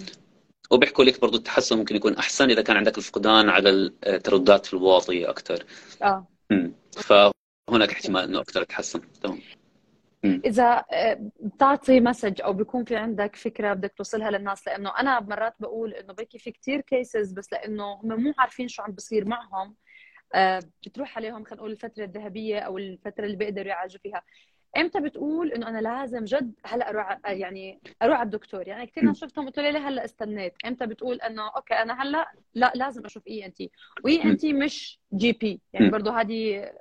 Speaker 2: وبيحكوا لك برضه التحسن ممكن يكون أحسن إذا كان عندك الفقدان على الترددات الواطيه أكثر آه. فهناك احتمال إنه أكثر تحسن. تمام.
Speaker 1: إذا آه، بتعطي message أو بيكون في عندك فكرة بدك توصلها للناس لأنه أنا مرات بقول إنه بيجي في كثير cases بس لأنه هم مو عارفين شو عم بصير معهم. آه، بتروح عليهم خلينا نقول الفترة الذهبية أو الفترة اللي بيقدروا يعالجوا فيها. إمتى بتقول إنه أنا لازم جد هلأ أروح يعني أروح على الدكتور؟ يعني كثير ناس شفتهم قلت لي هلأ استنيت؟ إمتى بتقول إنه okay أنا هلأ لا لازم أشوف ENT؟ و ENT مش GP يعني برضه هذه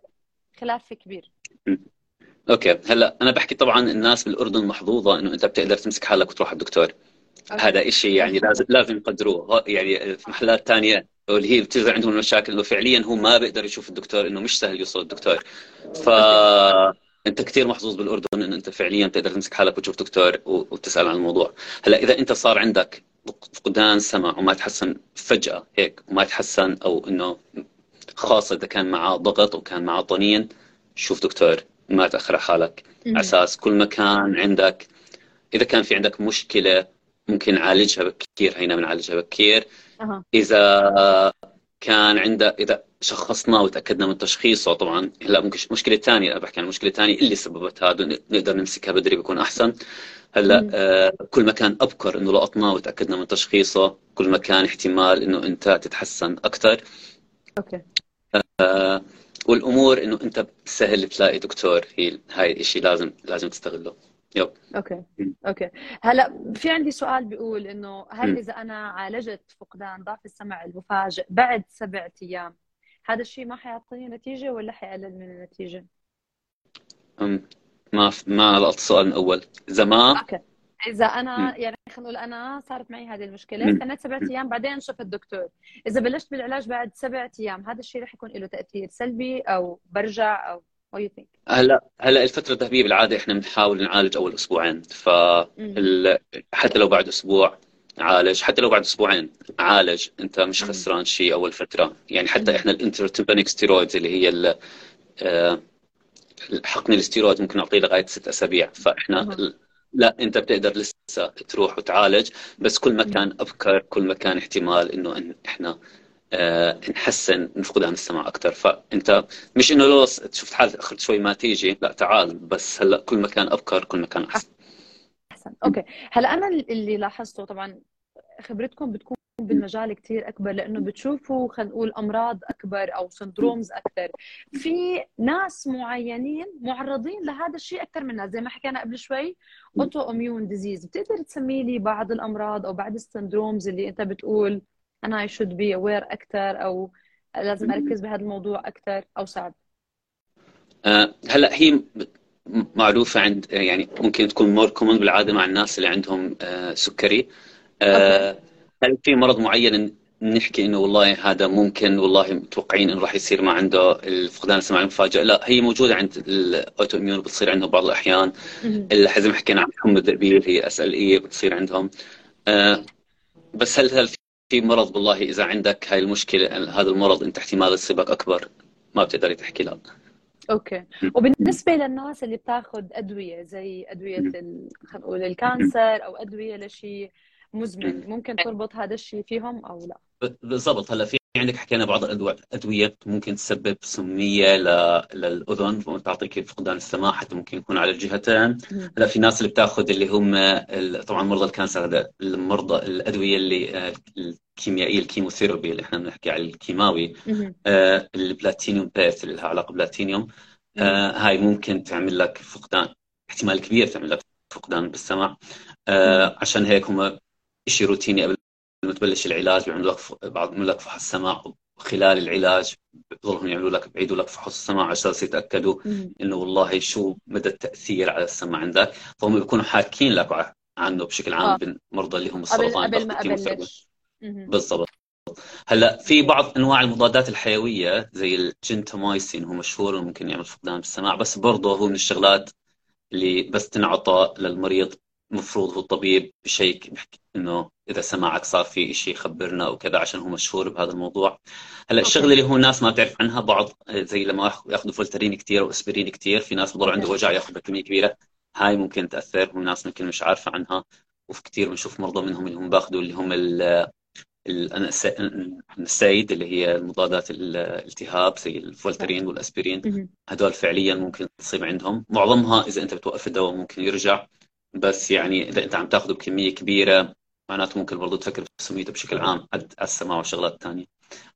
Speaker 1: خلاف كبير.
Speaker 2: okay هلأ أنا بحكي طبعا الناس بالأردن محظوظة إنه أنت بتقدر تمسك حالك وتروح على الدكتور. هذا شيء يعني لازم لازم يقدروه. يعني في محلات ثانية اللي هي بتصير عندهم المشاكل إنه فعليا هو ما بيقدر يشوف الدكتور إنه مش سهل يوصل الدكتور. ف أنت كثير محظوظ بالأردن انه أنت فعليا تقدر تمسك حالك وتشوف دكتور وتسأل عن الموضوع. هلا إذا أنت صار عندك فقدان سمع وما تحسن فجأة هيك وما تحسن أو إنه خاصة إذا كان معاه ضغط وكان معاه طنين شوف دكتور ما تأخر حالك. على أساس كل ما كان عندك. إذا كان في عندك مشكلة ممكن نعالجها بكير هينا بنعالجها بكير. أه. إذا كان عنده إذا شخصناه وتأكدنا من تشخيصه طبعا هلا ممكن مشكلة ثانية أنا بحكي عن المشكلة الثانية اللي سببت هذا نقدر نمسكها بدري بيكون أحسن. هلا آه كل ما كان أبكر إنه لقطناه وتأكدنا من تشخيصه كل ما كان احتمال إنه أنت تتحسن أكثر
Speaker 1: okay.
Speaker 2: آه والأمور إنه أنت سهل تلاقي دكتور هي هاي الشيء لازم لازم تستغله. yep
Speaker 1: okay. okay. هلا في عندي سؤال بيقول إنه هل إذا أنا عالجت فقدان ضعف السمع المفاجئ بعد سبع أيام هذا الشيء ما حيعطيني نتيجة ولا حيقلل من النتيجة؟
Speaker 2: ما ما لقطت السؤال من أول. إذا ما
Speaker 1: أوكي. إذا أنا يعني خلينا نقول أنا صارت معي هذه المشكلة استنيت سبعة أيام بعدين شفت الدكتور. إذا بلشت بالعلاج بعد سبعة أيام هذا الشيء رح يكون له تأثير سلبي أو برجع أو what you think?
Speaker 2: هلا هلا الفترة الذهبية بالعادة إحنا بنحاول نعالج أول أسبوعين ف حتى لو بعد أسبوع عالج حتى لو بعد أسبوعين عالج أنت مش خسران شيء أول فترة. يعني حتى إحنا ال intratympanic steroids اللي هي آه، حقن الاستيرويد ممكن نعطيه لغاية ست أسابيع. فإحنا لا أنت بتقدر لسه تروح وتعالج بس كل ما كان أبكر كل ما كان احتمال إنه إحنا نحسن من فقدان السمع أكثر فأنت مش إنه لو شفت حالك أخرت شوي ما تيجي لا تعال بس هلأ كل ما كان أبكر كل ما كان أحسن.
Speaker 1: أحسن. okay. هلأ أنا اللي لاحظته طبعا خبرتكم بتكون بالمجال كثير أكبر لأنه بتشوفوا خلينا نقول امراض أكبر أو syndromes أكثر في ناس معينين معرضين لهذا الشيء أكثر من ناس. زي ما حكينا قبل شوي autoimmune disease بتقدر تسمي لي بعض الأمراض أو بعض ال syndromes اللي أنت بتقول؟ أنا I should be aware أكثر أو لازم أركز بهذا الموضوع أكثر أو صعب
Speaker 2: أه هلأ هي معروفة عند يعني ممكن تكون more common بالعادة مع الناس اللي عندهم أه سكري. أه هل في مرض معين نحكي إنه والله هذا ممكن والله متوقعين إنه راح يصير ما عنده الفقدان السمع المفاجئ؟ لا هي موجودة عند ال autoimmune بتصير عندهم بعض الأحيان. زي ما حكينا عن حمى الذئبيه هي SLE بتصير عندهم. أه بس هل هل في مرض والله إذا عندك هاي المشكلة هذا المرض أنت احتمال يصيبك أكبر ما بتقدري تحكي لا
Speaker 1: okay. وبالنسبة للناس اللي بتاخذ أدوية زي أدوية خلينا نقول ال cancer أو أدوية لشيء مزمن ممكن تربط هذا الشيء فيهم أو لا؟
Speaker 2: بالضبط. هلا في عندك حكينا بعض الأدوية ممكن تسبب سمية للأذن وتعطيك فقدان السمع حتى ممكن يكون على الجهتين. هلا في ناس اللي بتأخذ اللي هم طبعا مرضى ال cancer هذا المرضى الأدوية اللي الكيميائية ال chemotherapy اللي إحنا بنحكي على الكيماوي آه ال platinum based اللي لها علاقة بالبلاتينيوم آه هاي ممكن تعمل لك فقدان احتمال كبير تعمل لك فقدان بالسمع آه عشان هيك هم شيء روتيني قبل ما تبلش العلاج بيعملوا لك بعض لك فحص سمع وخلال العلاج بضلهم يعملوا لك بيعيدوا لك فحص السمع عشان يتأكدوا إنه والله شو مدى التأثير على السمع عندك. فهم بيكونوا حاكين لك عنه بشكل عام آه. بالمرضى اللي هم السرطان
Speaker 1: قبل ما
Speaker 2: بالضبط. هلأ في بعض أنواع المضادات الحيوية زي الجنتامايسين هو مشهور ممكن يعمل فقدان بالسمع بس برضه هو من الشغلات اللي بس تنعطى للمريض المفروض هو الطبيب بشيك بحكي إنه إذا سمعك صار في شيء خبرنا أو كذا عشان هو مشهور بهذا الموضوع. هلأ الشغلة اللي هو الناس ما بتعرف عنها بعض زي لما ياخذوا فولترين كثير أو اسبرين كثير في ناس بضل عنده وجع ياخذ بكمية كبيرة. هاي ممكن تأثر وناس ممكن مش عارفة عنها. وفي كثير بنشوف مرضى منهم اللي هم باخذوا اللي هم ال NSAID اللي هي المضادات الالتهاب زي الفولترين والاسبرين. هدول فعليا ممكن تصيب عندهم. معظمها إذا أنت بتوقف الدواء ممكن يرجع. بس يعني إذا أنت عم تاخذه بكمية كبيرة معناته ممكن برضه تفكر بسميته بشكل عام على السمع والشغلات الثانية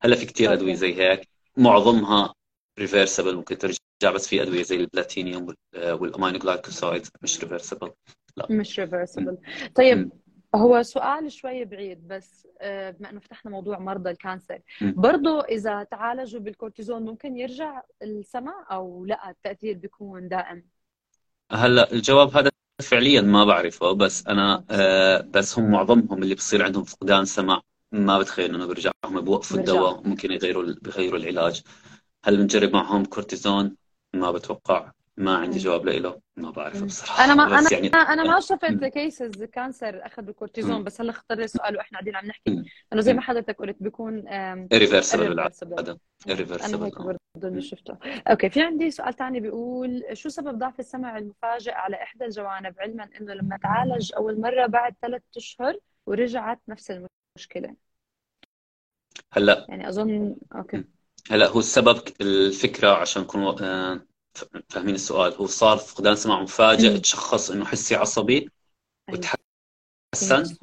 Speaker 2: هلأ في كثير أدوية زي هيك معظمها reversible ممكن ترجع بس في أدوية زي ال platinum وال aminoglycoside مش reversible
Speaker 1: لا. مش reversible طيب م. هو سؤال شوي بعيد بس آه، بما إنه فتحنا موضوع مرضى ال cancer. برضه إذا تعالجوا بالكورتيزون ممكن يرجع السمع أو لأ؟ التأثير بيكون دائم.
Speaker 2: هلأ الجواب هذا فعليا ما بعرفه بس أنا آه بس هم معظمهم اللي بصير عندهم فقدان سمع ما بتخيل إنه بيرجع هم بوقفوا الدواء ممكن يغيروا بيغيروا العلاج. هل بنجرب معهم كورتيزون؟ ما بتوقع ما عندي جواب له ما بعرف بصراحة.
Speaker 1: أنا ما أنا يعني... أنا ما شفت cases cancer اخذوا كورتيزون بس هلا خطر لي سؤال وإحنا قاعدين عم نحكي. انه زي ما حضرتك قلت بيكون
Speaker 2: reversible
Speaker 1: أنا هيك اللي شفته okay في عندي سؤال ثاني بيقول شو سبب ضعف السمع المفاجئ على إحدى الجوانب؟ علما إنه لما تعالج أول مرة بعد ثلاث أشهر ورجعت نفس المشكلة.
Speaker 2: هلأ.
Speaker 1: يعني أظن okay.
Speaker 2: هلأ هو السبب الفكرة عشان نكون فاهمين السؤال. هو صار فقدان سمع مفاجئ تشخص إنه حسي عصبي أيوة. وتحسن.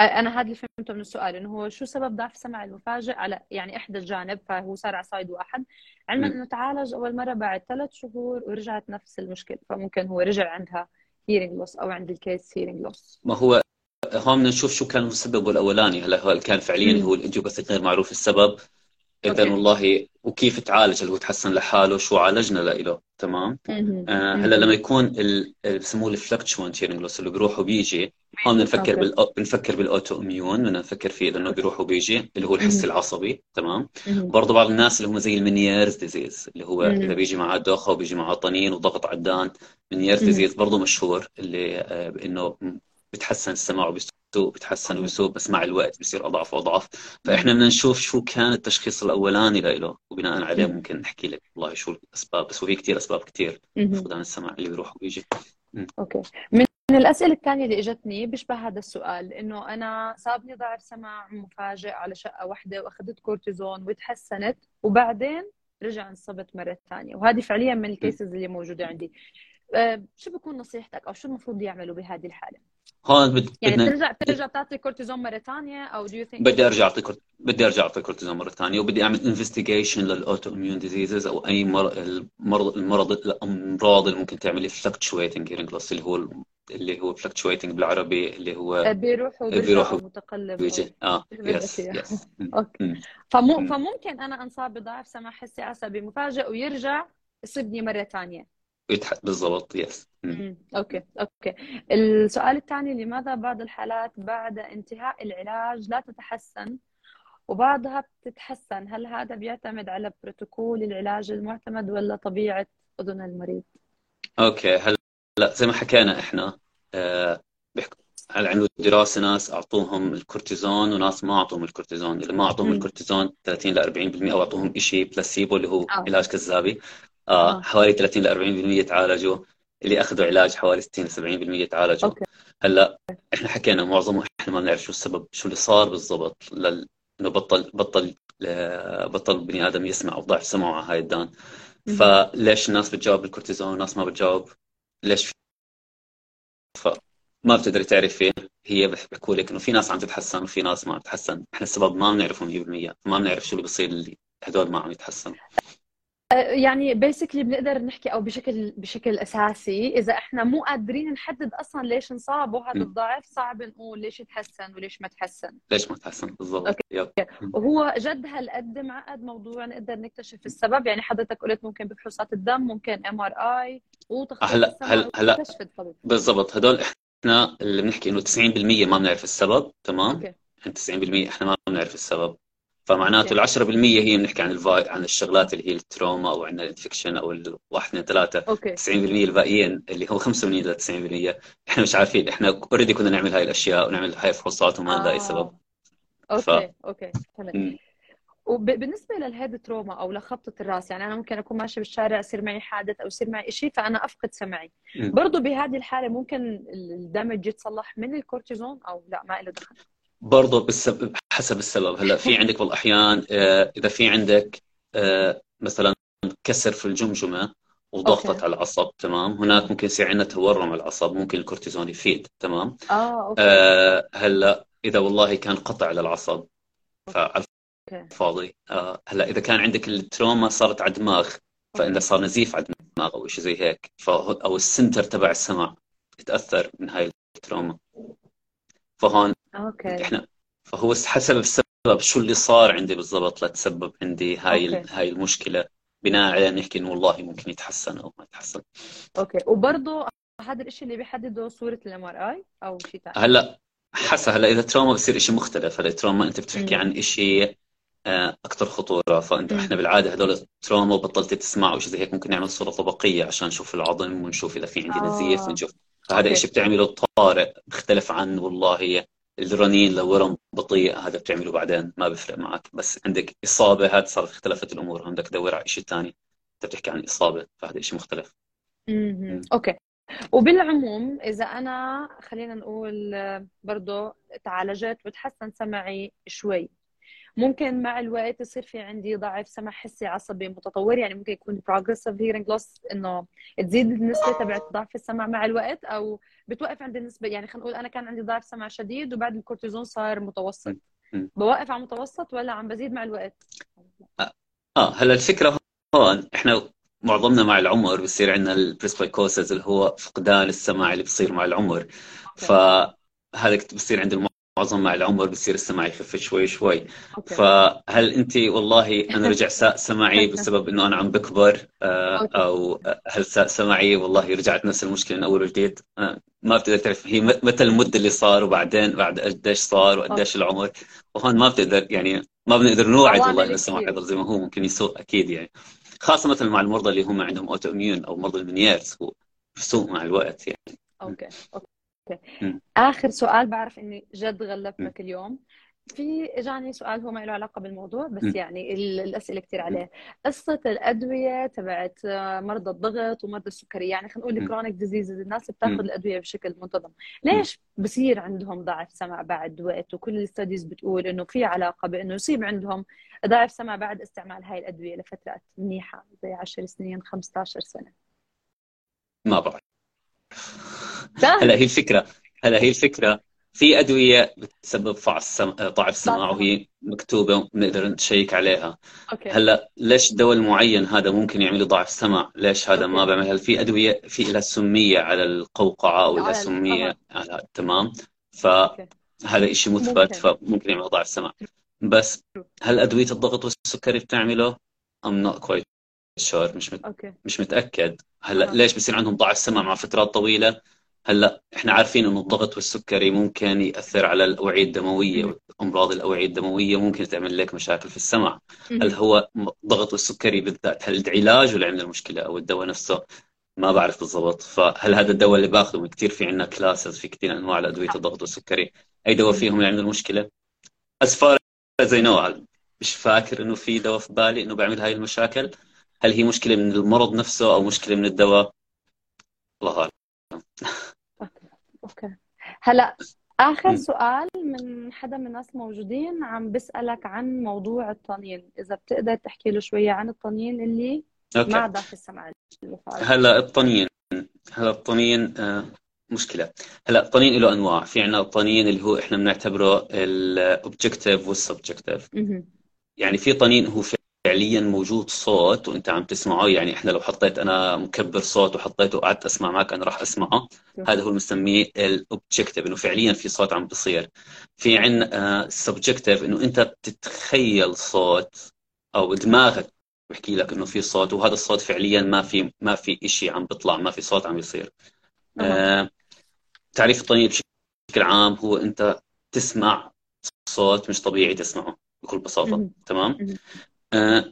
Speaker 1: أنا هذا اللي فهمته من السؤال إنه هو شو سبب ضعف السمع المفاجئ على يعني إحدى الجانب فهو صار على side واحد علما إنه تعالج أول مرة بعد ثلاث شهور ورجعت نفس المشكلة فممكن هو رجع عندها hearing loss أو عند ال case hearing loss
Speaker 2: ما هو هون بدنا نشوف شو كان السبب الأولاني هلا هو كان فعليا هو ال idiopathic غير معروف السبب. اذا والله وكيف تعالج هل هو تحسن لحاله شو عالجنا له تمام؟ آه هلا لما يكون ال... بسموه ال fluctuant hearing loss اللي بيروح وبيجي هون بنفكر بال بنفكر بال autoimmune بدنا نفكر فيه لأنه بيروح وبيجي اللي هو الحس العصبي تمام؟ برضه بعض الناس اللي هم زي ال Meniere's disease اللي هو إذا بيجي معاه دوخة وبيجي معاه طنين وضغط ع الأذان Meniere's disease برضه مشهور اللي آه إنه بتحسن السمع وبيسوء بتحسن وبيسوء بس مع الوقت بصير أضعف وأضعف. فإحنا بدنا نشوف شو كان التشخيص الأولاني له وبناء عليه ممكن نحكي لك والله شو الأسباب بس وفي كثير أسباب كثير فقدان السمع اللي بيروح وبيجي
Speaker 1: okay. من من الأسئلة الثانية اللي إجتني بيشبه هذا السؤال إنه أنا صابني ضعف سمع مفاجئ على جهة واحدة وأخذت كورتيزون وتحسنت وبعدين رجع انصبت مرة ثانية. وهذه فعليا من ال cases اللي موجودة عندي. أه شو بكون نصيحتك أو شو المفروض يعملوا بهذه الحالة؟
Speaker 2: هون بد...
Speaker 1: يعني بترجع بترجع بتعطي كورتيزون مرة ثانية أو do you think
Speaker 2: بدي أرجع أعطي كورت... بدي أرجع أعطي كورتيزون مره ثانية وبدي أعمل investigation لل autoimmune diseases أو أي مرض المرض المرض الأمراض اللي ممكن تعمل لي fluctuating hearing loss اللي هو اللي هو fluctuating بالعربي اللي هو
Speaker 1: بيروح وبيرجع متقلب
Speaker 2: بيجي. آه yes
Speaker 1: yes *laughs* okay. فممكن أنا أنصاب بضعف سمع حسي عصبي مفاجئ ويرجع يصيبني مرة ثانية
Speaker 2: بالضبط yes
Speaker 1: okay okay. السؤال الثاني لماذا بعض الحالات بعد انتهاء العلاج لا تتحسن وبعضها بتتحسن؟ هل هذا بيعتمد على بروتوكول العلاج المعتمد ولا طبيعة أذن المريض؟
Speaker 2: okay هلا زي ما حكينا إحنا آه على عنده دراسه ناس أعطوهم الكورتيزون وناس ما أعطوهم الكورتيزون. اللي ما أعطوهم الكورتيزون 30 ل 40% أو اعطوهم شيء بلاسيبو اللي هو آه. علاج كذابي. آه, آه. حوالي 30 ل 40% تعالجوا. اللي أخذوا علاج حوالي 60 ل 70% تعالجوا. أوكي. هلا إحنا حكينا معظمه إحنا ما بنعرف شو السبب شو اللي صار بالضبط لل... إنه بطل بطل بطل بني آدم يسمع أو ضعف سمعه على هاي الدان. فليش الناس بتجاوب بالكورتيزون والناس ما بتجاوب؟ ليش؟ فما بتقدري تعرفي. هي بيحكوا لك إنه في ناس عم تتحسن وفي ناس ما بتتحسن إحنا السبب ما بنعرفه 100% ما بنعرف شو اللي بصير اللي هدول ما عم يتحسنوا.
Speaker 1: يعني basically بنقدر نحكي أو بشكل بشكل أساسي إذا إحنا مو قادرين نحدد أصلا ليش انصابوا هذا الضعف صعب نقول ليش تحسن وليش ما تحسن.
Speaker 2: ليش ما تحسن؟ بالضبط.
Speaker 1: أوكي. وهو جد هالقد معقد موضوع نقدر نكتشف السبب. يعني حضرتك قلت ممكن بفحوصات الدم ممكن MRI
Speaker 2: وتخطيط هلا هلا هلا. بالضبط. هدول إحنا اللي بنحكي إنه 90% ما بنعرف السبب تمام؟ أوكي. 90% يعني إحنا ما بنعرف السبب. فمعناته ال 10% هي بنحكي عن الـ five عن الشغلات اللي هي ال trauma أو عندنا ال infection أو الواحد اثنين ثلاثة.
Speaker 1: أوكي. 90%
Speaker 2: الباقيين اللي هو 85 ل 90% إحنا مش عارفين. إحنا already كنا نعمل هاي الأشياء ونعمل هاي الفحوصات وما نلاقي آه. سبب.
Speaker 1: أوكي ف... أوكي فهمت وبالنسبه لل head trauma أو لخبطة الرأس يعني أنا ممكن أكون ماشي بالشارع يصير معي حادث أو يصير معي شيء فأنا أفقد سمعي. برضه بهذه الحالة ممكن ال damage يتصلح من الكورتيزون أو لا ما له دخل.
Speaker 2: برضه بالسبب حسب السبب. هلأ في عندك بعض الأحيان آه، إذا في عندك آه، مثلا كسر في الجمجمة وضغطت على العصب تمام؟ هناك ممكن يصير عندنا تورم على العصب ممكن الكورتيزون يفيد تمام؟
Speaker 1: آه أوكي.
Speaker 2: آه هلأ إذا والله كان قطع للعصب فعلى الفاضي. آه هلأ إذا كان عندك ال trauma صارت على الدماغ فإذا صار نزيف على الدماغ أو شيء زي هيك أو ال center تبع السمع يتأثر من هاي ال trauma. فهون
Speaker 1: أوكي.
Speaker 2: إحنا فهو حسب السبب شو اللي صار عندي بالضبط لتسبب عندي هاي أوكي. هاي المشكلة. بناء عليه نحكي إنه والله ممكن يتحسن أو ما يتحسن.
Speaker 1: أوكي. وبرضه هذا الشيء اللي بيحدده صورة ال MRI أو شيء ثاني
Speaker 2: هلأ حسب هلأ إذا trauma بصير شيء مختلف. هلأ trauma أنت بتحكي عن شيء آه، أكثر خطورة. فأنت إحنا بالعادة هذول trauma وبطلت تسمع شيء زي هيك ممكن نعمل صورة طبقية عشان نشوف العظم ونشوف إذا في عندي نزيف آه. ونشوف. فهذا شيء بتعمله طارئ بيختلف عن والله الرنين لو ورم بطيء هذا بتعمله بعدين ما بيفرق معك. بس عندك إصابة هذا صارت اختلفت الأمور. عندك تدور على شيء ثاني أنت بتحكي عن إصابة فهذا شيء مختلف.
Speaker 1: امم أوكي. وبالعموم إذا أنا خلينا نقول برضه تعالجت وتحسن سمعي شوي. ممكن مع الوقت يصير في عندي ضعف سمع حسي عصبي متطور يعني ممكن يكون progressive hearing loss إنه تزيد النسبة تبعت ضعف السمع مع الوقت أو بتوقف عند النسبة. يعني خلينا نقول أنا كان عندي ضعف سمع شديد وبعد الكورتيزون صار متوسط. بوقف على متوسط ولا عم بزيد مع الوقت؟
Speaker 2: آه هلا الفكرة هون إحنا معظمنا مع العمر بصير عندنا ال presbycusis اللي هو فقدان السمع اللي بصير مع العمر. فهذا بصير عند معظم مع العمر بصير السمع يخف شوي شوي.
Speaker 1: أوكي.
Speaker 2: فهل أنت والله أنا رجع *laughs* ساء سمعي بسبب إنه أنا عم بكبر آه، أو هل ساء سمعي والله رجعت نفس المشكلة من أول وجديد؟ آه، ما بتقدر تعرف. هي متى المدة اللي صار وبعدين بعد قديش صار وقديش العمر؟ وهون ما بتقدر يعني ما بنقدر نوعد والله إنه السمع حيضل زي ما هو ممكن يسوء أكيد يعني. خاصة مثلا مع المرضى اللي هم عندهم autoimmune أو مرضى ال Meniere's هو بيسوء مع الوقت يعني.
Speaker 1: أوكي أوكي.
Speaker 2: م-
Speaker 1: آخر سؤال بعرف إني جد غلبتك اليوم. في اجاني سؤال هو ما له علاقة بالموضوع بس
Speaker 2: م-
Speaker 1: يعني ال- الأسئلة كثير عليه. قصة الأدوية تبعت مرضى الضغط ومرضى السكري. يعني خلينا نقول
Speaker 2: ال
Speaker 1: chronic diseases الناس بتاخذ الأدوية بشكل منتظم. ليش بصير عندهم ضعف سمع بعد وقت؟ وكل ال studies بتقول إنه في علاقة بإنه يصيب عندهم ضعف سمع بعد استعمال هاي الأدوية لفترات منيحة زي 10 سنين 15 سنة.
Speaker 2: ما بعرف.
Speaker 1: سهل
Speaker 2: هلا هي الفكرة. هلا هي الفكرة. في أدوية بتسبب ضعف سم... ضعف سمع وهي مكتوبة بنقدر نشيك عليها.
Speaker 1: أوكي.
Speaker 2: هلا ليش دواء معين هذا ممكن يعمل ضعف سمع؟ ليش هذا ما
Speaker 1: أوكي.
Speaker 2: بيعمل هل في أدوية في لها سمية على القوقعة أو لها.
Speaker 1: سمية
Speaker 2: على تمام. فهذا شيء مثبت
Speaker 1: ممكن.
Speaker 2: فممكن يعمل ضعف سمع. بس هل أدوية الضغط والسكري بتعمله؟ I'm not quite sure مش مت...
Speaker 1: أوكي.
Speaker 2: مش متأكد. هلا
Speaker 1: أها
Speaker 2: ليش بصير عندهم ضعف سمع مع فترات طويلة؟ هلا إحنا عارفين إنه الضغط والسكري ممكن يأثر على الأوعية الدموية
Speaker 1: مهم.
Speaker 2: امراض الأوعية الدموية ممكن تعمل لك مشاكل في السمع هل. هو ضغط والسكري بالذات هل العلاج ولا عندنا المشكلة أو الدواء نفسه ما بعرف بالضبط فهل هذا الدواء اللي باخذه كثير في عندنا classes في كثير أنواع لادويه الضغط والسكري أي دواء. فيهم اللي عنده المشكلة as I know مش فاكر إنه في دواء في بالي إنه بيعمل هاي المشاكل هل هي مشكلة من المرض نفسه أو مشكلة من الدواء الله
Speaker 1: أوكي. هلا آخر
Speaker 2: م.
Speaker 1: سؤال من حدا من الناس الموجودين عم بسألك عن موضوع الطنين. إذا بتقدر تحكي له شوية عن الطنين اللي
Speaker 2: okay.
Speaker 1: مع ضعف السمع
Speaker 2: هلا الطنين. هلا الطنين آه، مشكلة. هلا الطنين له أنواع. في عندنا الطنين اللي هو إحنا بنعتبره ال objective
Speaker 1: وال subjective.
Speaker 2: يعني في طنين هو فعليا موجود صوت وأنت عم تسمعه. يعني إحنا لو حطيت أنا مكبر صوت وحطيته وقعدت أسمع معك أنا راح أسمعه. هذا هو بنسميه ال objective إنه فعليا في صوت عم بصير. في عندنا ال subjective إنه أنت بتتخيل صوت أو دماغك بحكي لك إنه في صوت وهذا الصوت فعليا ما في ما في شيء عم بيطلع ما في صوت عم يصير
Speaker 1: أها.
Speaker 2: آه، تعريف الطنين بشكل عام هو أنت تسمع صوت مش طبيعي تسمعه بكل بساطة.
Speaker 1: مهم.
Speaker 2: تمام. آه،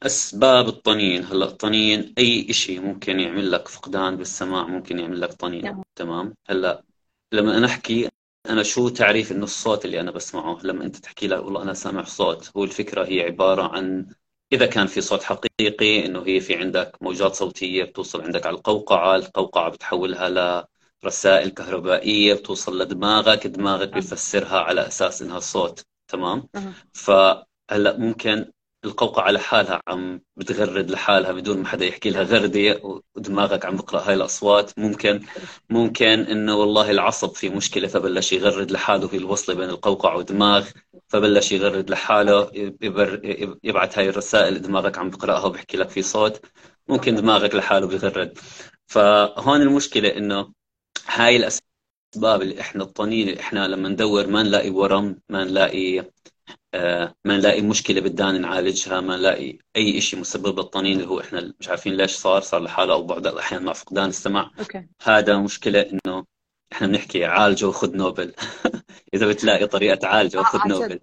Speaker 2: أسباب الطنين هلا الطنين أي شيء ممكن يعمل لك فقدان بالسماع ممكن يعمل لك طنين
Speaker 1: نعم.
Speaker 2: تمام هلا لما أنا أحكي أنا شو تعريف إنه الصوت اللي أنا بسمعه لما أنت تحكي لك والله أنا سامع صوت هو الفكرة هي عبارة عن إذا كان في صوت حقيقي إنه هي في عندك موجات صوتية بتوصل عندك على القوقعة القوقعة بتحولها لرسائل كهربائية بتوصل لدماغك دماغك
Speaker 1: آه.
Speaker 2: بيفسرها على أساس إنها صوت تمام
Speaker 1: أها.
Speaker 2: فهلا ممكن القوقعة لحالها عم بتغرد لحالها بدون ما حدا يحكي لها. غردة ودماغك عم بقرأ هاي الأصوات. ممكن ممكن إنه والله العصب في مشكلة فبلش يغرد لحاله في الوصلة بين القوقعة والدماغ فبلش يغرد لحاله يبر يبعث هاي الرسائل دماغك عم بقرأها وبحكي لك في صوت. ممكن دماغك لحاله بيغرد. فهون المشكلة إنه هاي الأسباب اللي إحنا الطنين اللي إحنا لما ندور ما نلاقي ورم ما نلاقي ما نلاقي مشكلة بدنا نعالجها ما نلاقي أي شيء مسبب للطنين اللي هو إحنا مش عارفين ليش صار صار لحالة أو بعض الأحيان مع فقدان السمع.
Speaker 1: أوكي.
Speaker 2: هذا مشكلة إنه إحنا بنحكي عالجه وخذ نوبل. *laughs* إذا بتلاقي طريقة تعالجه
Speaker 1: آه
Speaker 2: وخذ نوبل.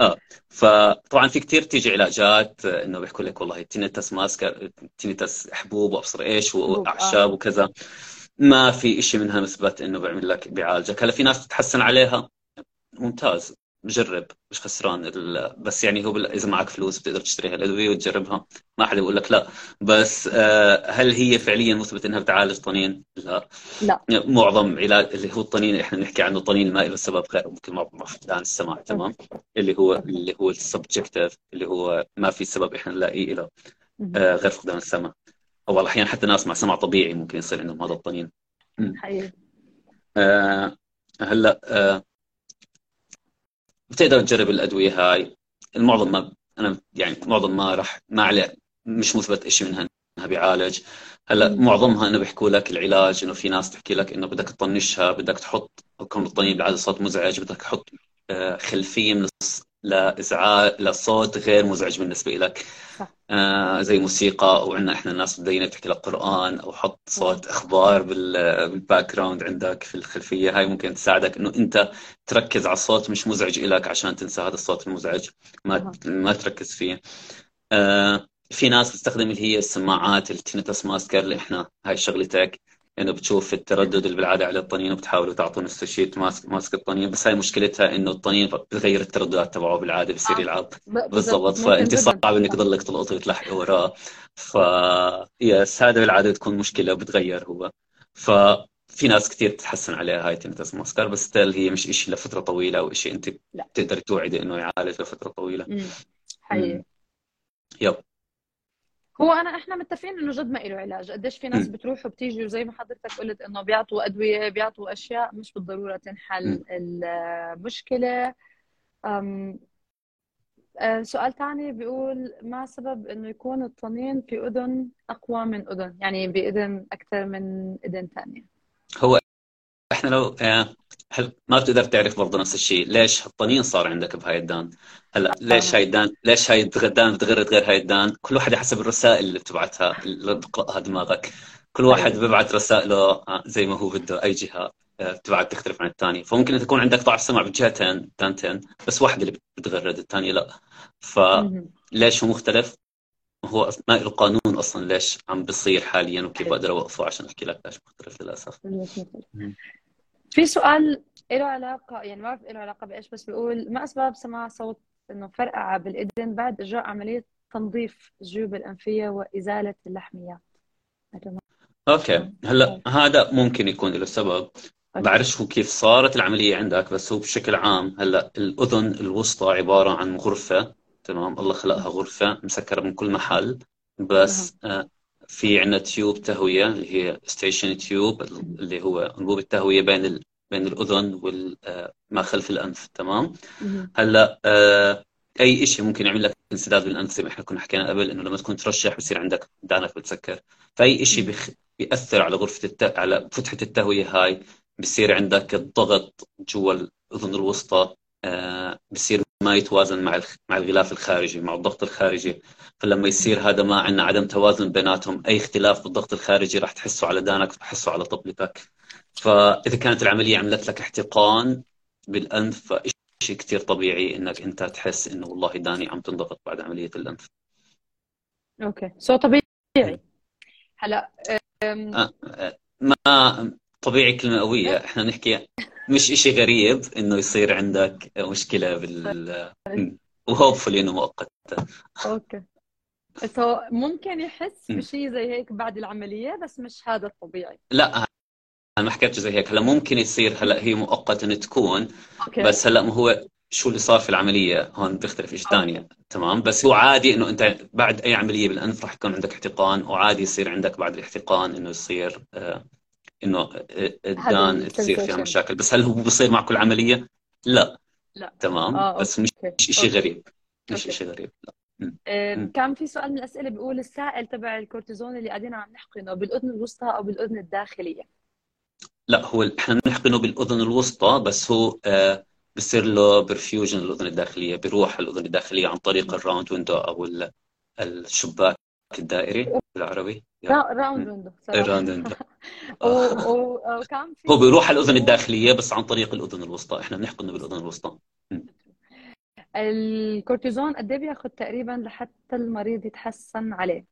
Speaker 2: آه فطبعا في كتير تيجي علاجات آه، إنه بيحكوا لك والله tinnitus masker tinnitus حبوب وأبصر
Speaker 1: إيش آه.
Speaker 2: وأعشاب وكذا. ما في إشي منها مثبت إنه بيعمل لك بيعالجك هلأ في ناس تتحسن عليها؟ ممتاز. جرب مش خسران ال... بس يعني هو بال... إذا معك فلوس بتقدر تشتري هالأدوية وتجربها. ما حدا بيقول لك لا. بس آه، هل هي فعليا مثبت إنها بتعالج طنين؟ لا.
Speaker 1: لا.
Speaker 2: معظم علاج اللي هو الطنين اللي إحنا بنحكي عنه طنين ما له سبب غير ممكن فقدان السمع تمام؟ اللي هو اللي هو السبجكتيف اللي هو ما في سبب إحنا نلاقيه له. آه، غير فقدان السمع. أو الأحيان حتى ناس مع سمع طبيعي ممكن يصير عندهم هذا الطنين.
Speaker 1: حقيقي.
Speaker 2: آه، هلأ آه، بتقدر تجرب الأدوية هاي. المعظم ما أنا يعني معظم ما راح ما عليه. مش مثبت شيء منها. إنها بيعالج.
Speaker 1: هلأ.
Speaker 2: معظمها إنه بيحكوا لك العلاج إنه في ناس تحكي لك إنه بدك تطنشها بدك تحط كون الطنين بالعاده صوت مزعج بدك تحط آه، خلفية من لإزعاج لصوت غير مزعج بالنسبة لك آه زي موسيقى أو عندنا إحنا ناس متدينة بتحكي لك قران أو حط صوت أخبار بال background عندك في الخلفية. هاي ممكن تساعدك إنه أنت تركز على الصوت مش مزعج لك عشان تنسى هذا الصوت المزعج. ما ما تركز فيه. آه في ناس بتستخدم اللي هي السماعات ال tinnitus masker اللي إحنا هاي شغلتك. إنه بتشوف التردد اللي بالعادة على الطنين وبتحاولوا تعطوا نفس الشيء mask mask الطنين. بس هاي مشكلتها إنه الطنين بتغير الترددات تبعه بالعادة بصير آه، يلعب بالضبط. فأنت صعب إنك تضلك تلقطي وتلحقي وراه. ف yes هذا بالعادة بتكون مشكلة وبتغير هو. ف في ناس كثير تتحسن عليها هاي tinnitus masker بس still هي مش شيء لفترة طويلة أو شيء انت بتقدري توعدي إنه يعالج لفترة طويلة.
Speaker 1: حقيقي.
Speaker 2: يب.
Speaker 1: هو أنا إحنا متفقين إنه جد ما له علاج. قديش في ناس بتروح وبتيجي وزي ما حضرتك قلت إنه بيعطوا أدوية بيعطوا أشياء مش بالضرورة تنحل المشكلة. أم أه، سؤال ثاني بيقول ما سبب إنه يكون الطنين في أذن أقوى من أذن؟ يعني باذن أكثر من إذن ثانية
Speaker 2: هو إحنا لو آه، هل ما بتقدر تعرف برضه نفس الشيء ليش الطنين صار عندك بهاي الدان؟ هلا ليش هاي الدان ليش هاي الدان بتغرد غير هاي الدان؟ كل واحد حسب الرسائل اللي بتبعتها اللي بتقراها دماغك. كل واحد أيوة. بيبعت رسائله آه، زي ما هو بده أي جهة آه، بتبعت تختلف عن الثانية فممكن تكون عندك ضعف سمع بجهتين دانتين بس واحدة اللي بتغرد الثانية لا. فليش هو مختلف؟ هو ما له قانون أصلا ليش عم بيصير حاليا وكيف بقدر أوقفه؟ عشان أحكي لك ليش مختلف للأسف.
Speaker 1: في سؤال له علاقة يعني ما بعرف له علاقة بإيش بس بيقول ما أسباب سماع صوت إنه فرقعة بالإذن بعد إجراء عملية تنظيف الجيوب الأنفية وإزالة اللحميات؟
Speaker 2: okay. هلا هذا ممكن يكون له سبب. بعرفش هو كيف صارت العملية عندك بس هو بشكل عام هلا الأذن الوسطى عبارة عن غرفة تمام؟ الله خلقها غرفة مسكرة من كل محل بس آه في عندنا tube تهوية اللي هي eustachian tube اللي هو انبوب التهوية بين بين الأذن وما خلف الأنف تمام؟ هلأ آه أي شيء ممكن يعمل لك انسداد بالأنف زي ما إحنا كنا حكينا قبل إنه لما تكون ترشح بصير عندك دانك بتسكر فأي شيء بيخ... بيأثر على غرفة الت... على فتحة التهوية هاي بصير عندك الضغط جوا الأذن الوسطى آه بصير ما يتوازن مع مع الغلاف الخارجي مع الضغط الخارجي. فلما يصير هذا ما عندنا عدم توازن بيناتهم أي اختلاف بالضغط الخارجي راح تحسه على دانك وتحسه على طبلتك فإذا كانت العملية عملت لك احتقان بالأنف فشيء كثير طبيعي إنك أنت تحس إنه والله داني عم تنضغط بعد عملية الأنف.
Speaker 1: okay. so طبيعي. هلا
Speaker 2: آه، آه، ما طبيعي كلمة قوية. إحنا نحكي مش إشي غريب إنه يصير عندك مشكلة بال *laughs* و hopefully إنه
Speaker 1: مؤقتة. okay. so ممكن يحس بشيء زي هيك بعد العملية بس مش هذا الطبيعي.
Speaker 2: لا أنا ما حكيتش زي هيك. هلا ممكن يصير هلا هي مؤقتا تكون okay. بس هلا ما هو شو اللي صار في العملية؟ هون بيختلف شيء ثاني تمام؟ بس هو عادي إنه أنت بعد أي عملية بالأنف راح يكون عندك احتقان وعادي يصير عندك بعد الاحتقان إنه يصير آه إنه الدان تصير فيها مشاكل. بس هل هو بيصير مع كل عملية؟ لا.
Speaker 1: لا.
Speaker 2: تمام. آه، بس مش شيء غريب. مش شيء غريب. لا.
Speaker 1: آه، كان في سؤال من الأسئلة بيقول السائل تبع الكورتيزون اللي قاعدين عم نحقنه بالأذن الوسطى أو بالأذن الداخلية؟
Speaker 2: لا هو إحنا بنحقنه بالأذن الوسطى بس هو آه بصير له perfusion الأذن الداخلية بيروح الأذن الداخلية عن طريق ال round window أو الشباك الدائري. بالعربي؟
Speaker 1: round window
Speaker 2: round window *laughs* وكان في هو بيروح على الأذن الداخلية بس عن طريق الأذن الوسطى. إحنا بنحقنه بالأذن الوسطى.
Speaker 1: الكورتيزون قد إيه بياخذ تقريبا لحتى المريض يتحسن عليه؟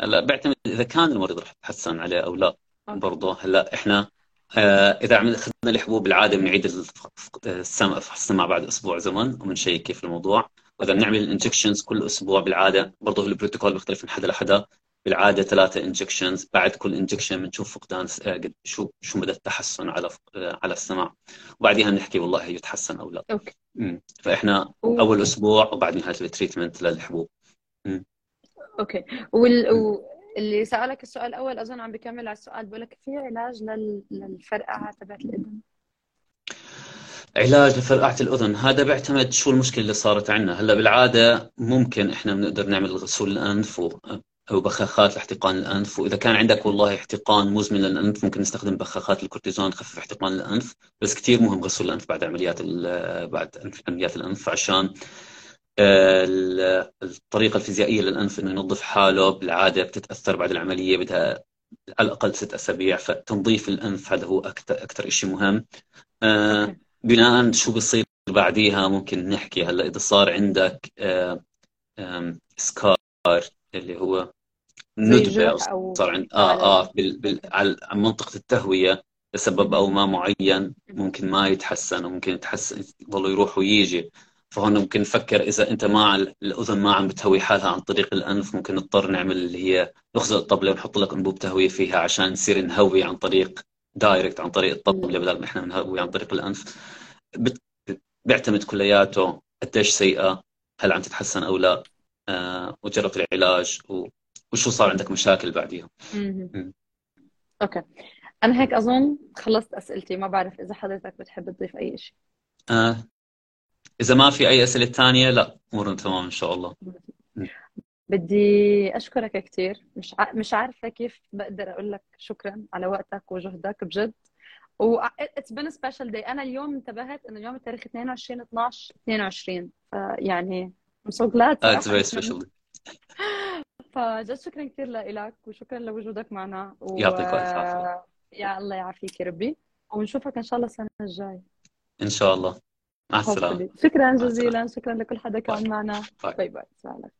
Speaker 2: هلا بعتمد إذا كان المريض رح يتحسن عليه أو لا. برضه هلا إحنا آه إذا عمل اخذنا الحبوب بالعاده بنعيد السمع بعد أسبوع زمن وبنشيك كيف الموضوع. وإذا بنعمل ال injections كل أسبوع بالعادة برضه البروتوكول بيختلف من حدا لحدا. بالعادة ثلاثة injections بعد كل injection بنشوف فقدان آه، شو شو مدى التحسن على آه، على السمع وبعديها بنحكي والله يتحسن أو لا.
Speaker 1: okay.
Speaker 2: فإحنا أول أسبوع وبعد نهايه ال treatment للحبوب.
Speaker 1: okay. وال... اللي سألك السؤال الأول أظن عم بكمل على السؤال بقول لك في علاج لل... للفرقعه تبعت الاذن
Speaker 2: علاج لفرقعة الأذن. هذا بيعتمد شو المشكلة اللي صارت عندنا هلأ بالعادة ممكن إحنا بنقدر نعمل غسول الأنف أو بخاخات لاحتقان الأنف. وإذا كان عندك والله احتقان مزمن للأنف ممكن نستخدم بخاخات الكورتيزون تخفف احتقان الأنف. بس كثير مهم غسل الأنف بعد عمليات بعد عمليات الأنف عشان الطريقة الفيزيائية للأنف إنه ينظف حاله. بالعادة بتتأثر بعد العملية بدها على الأقل ست أسابيع. فتنظيف الأنف هذا هو أكثر أكثر شيء مهم. آه بناء شو بصير بعديها؟ ممكن نحكي هلأ إذا صار عندك آه سكار اللي هو ندبة أو صار عند آه آه بال... بال... على منطقة التهوية لسبب أو ما معين ممكن ما يتحسن وممكن يتحسن يضل يروح ويجي. فهون ممكن نفكر إذا أنت ما الأذن ما عم بتهوي حالها عن طريق الأنف ممكن نضطر نعمل اللي هي نخزق الطبلة ونحط لك أنبوب تهوية فيها عشان نصير نهوي عن طريق direct عن طريق الطبله بدل ما إحنا نهوي عن طريق الأنف. بيعتمد كلياته قديش سيئة هل عم تتحسن أو لا آه وجربت العلاج وشو صار عندك مشاكل بعديها.
Speaker 1: okay. أنا هيك أظن خلصت أسئلتي ما بعرف إذا حضرتك بتحب تضيف أي شيء
Speaker 2: آه إذا ما في أي أسئلة ثانية لا امورنا تمام إن شاء الله.
Speaker 1: بدي أشكرك كثير مش ع... مش عارفة كيف بقدر أقول لك شكرا على وقتك وجهدك بجد. و it's been special day أنا اليوم انتبهت إنه اليوم التاريخ 22 12 22 يعني I'm so glad
Speaker 2: uh, it's very special. *laughs*
Speaker 1: فجد شكرا كثير لك وشكرا لوجودك معنا.
Speaker 2: و... يعطيك الف عافية.
Speaker 1: يا الله يعافيك يا ربي. ونشوفك إن شاء الله السنة الجايه
Speaker 2: إن شاء الله. مع السلامة.
Speaker 1: شكرا جزيلا. شكرا لكل حدا كان معنا. bye bye, bye.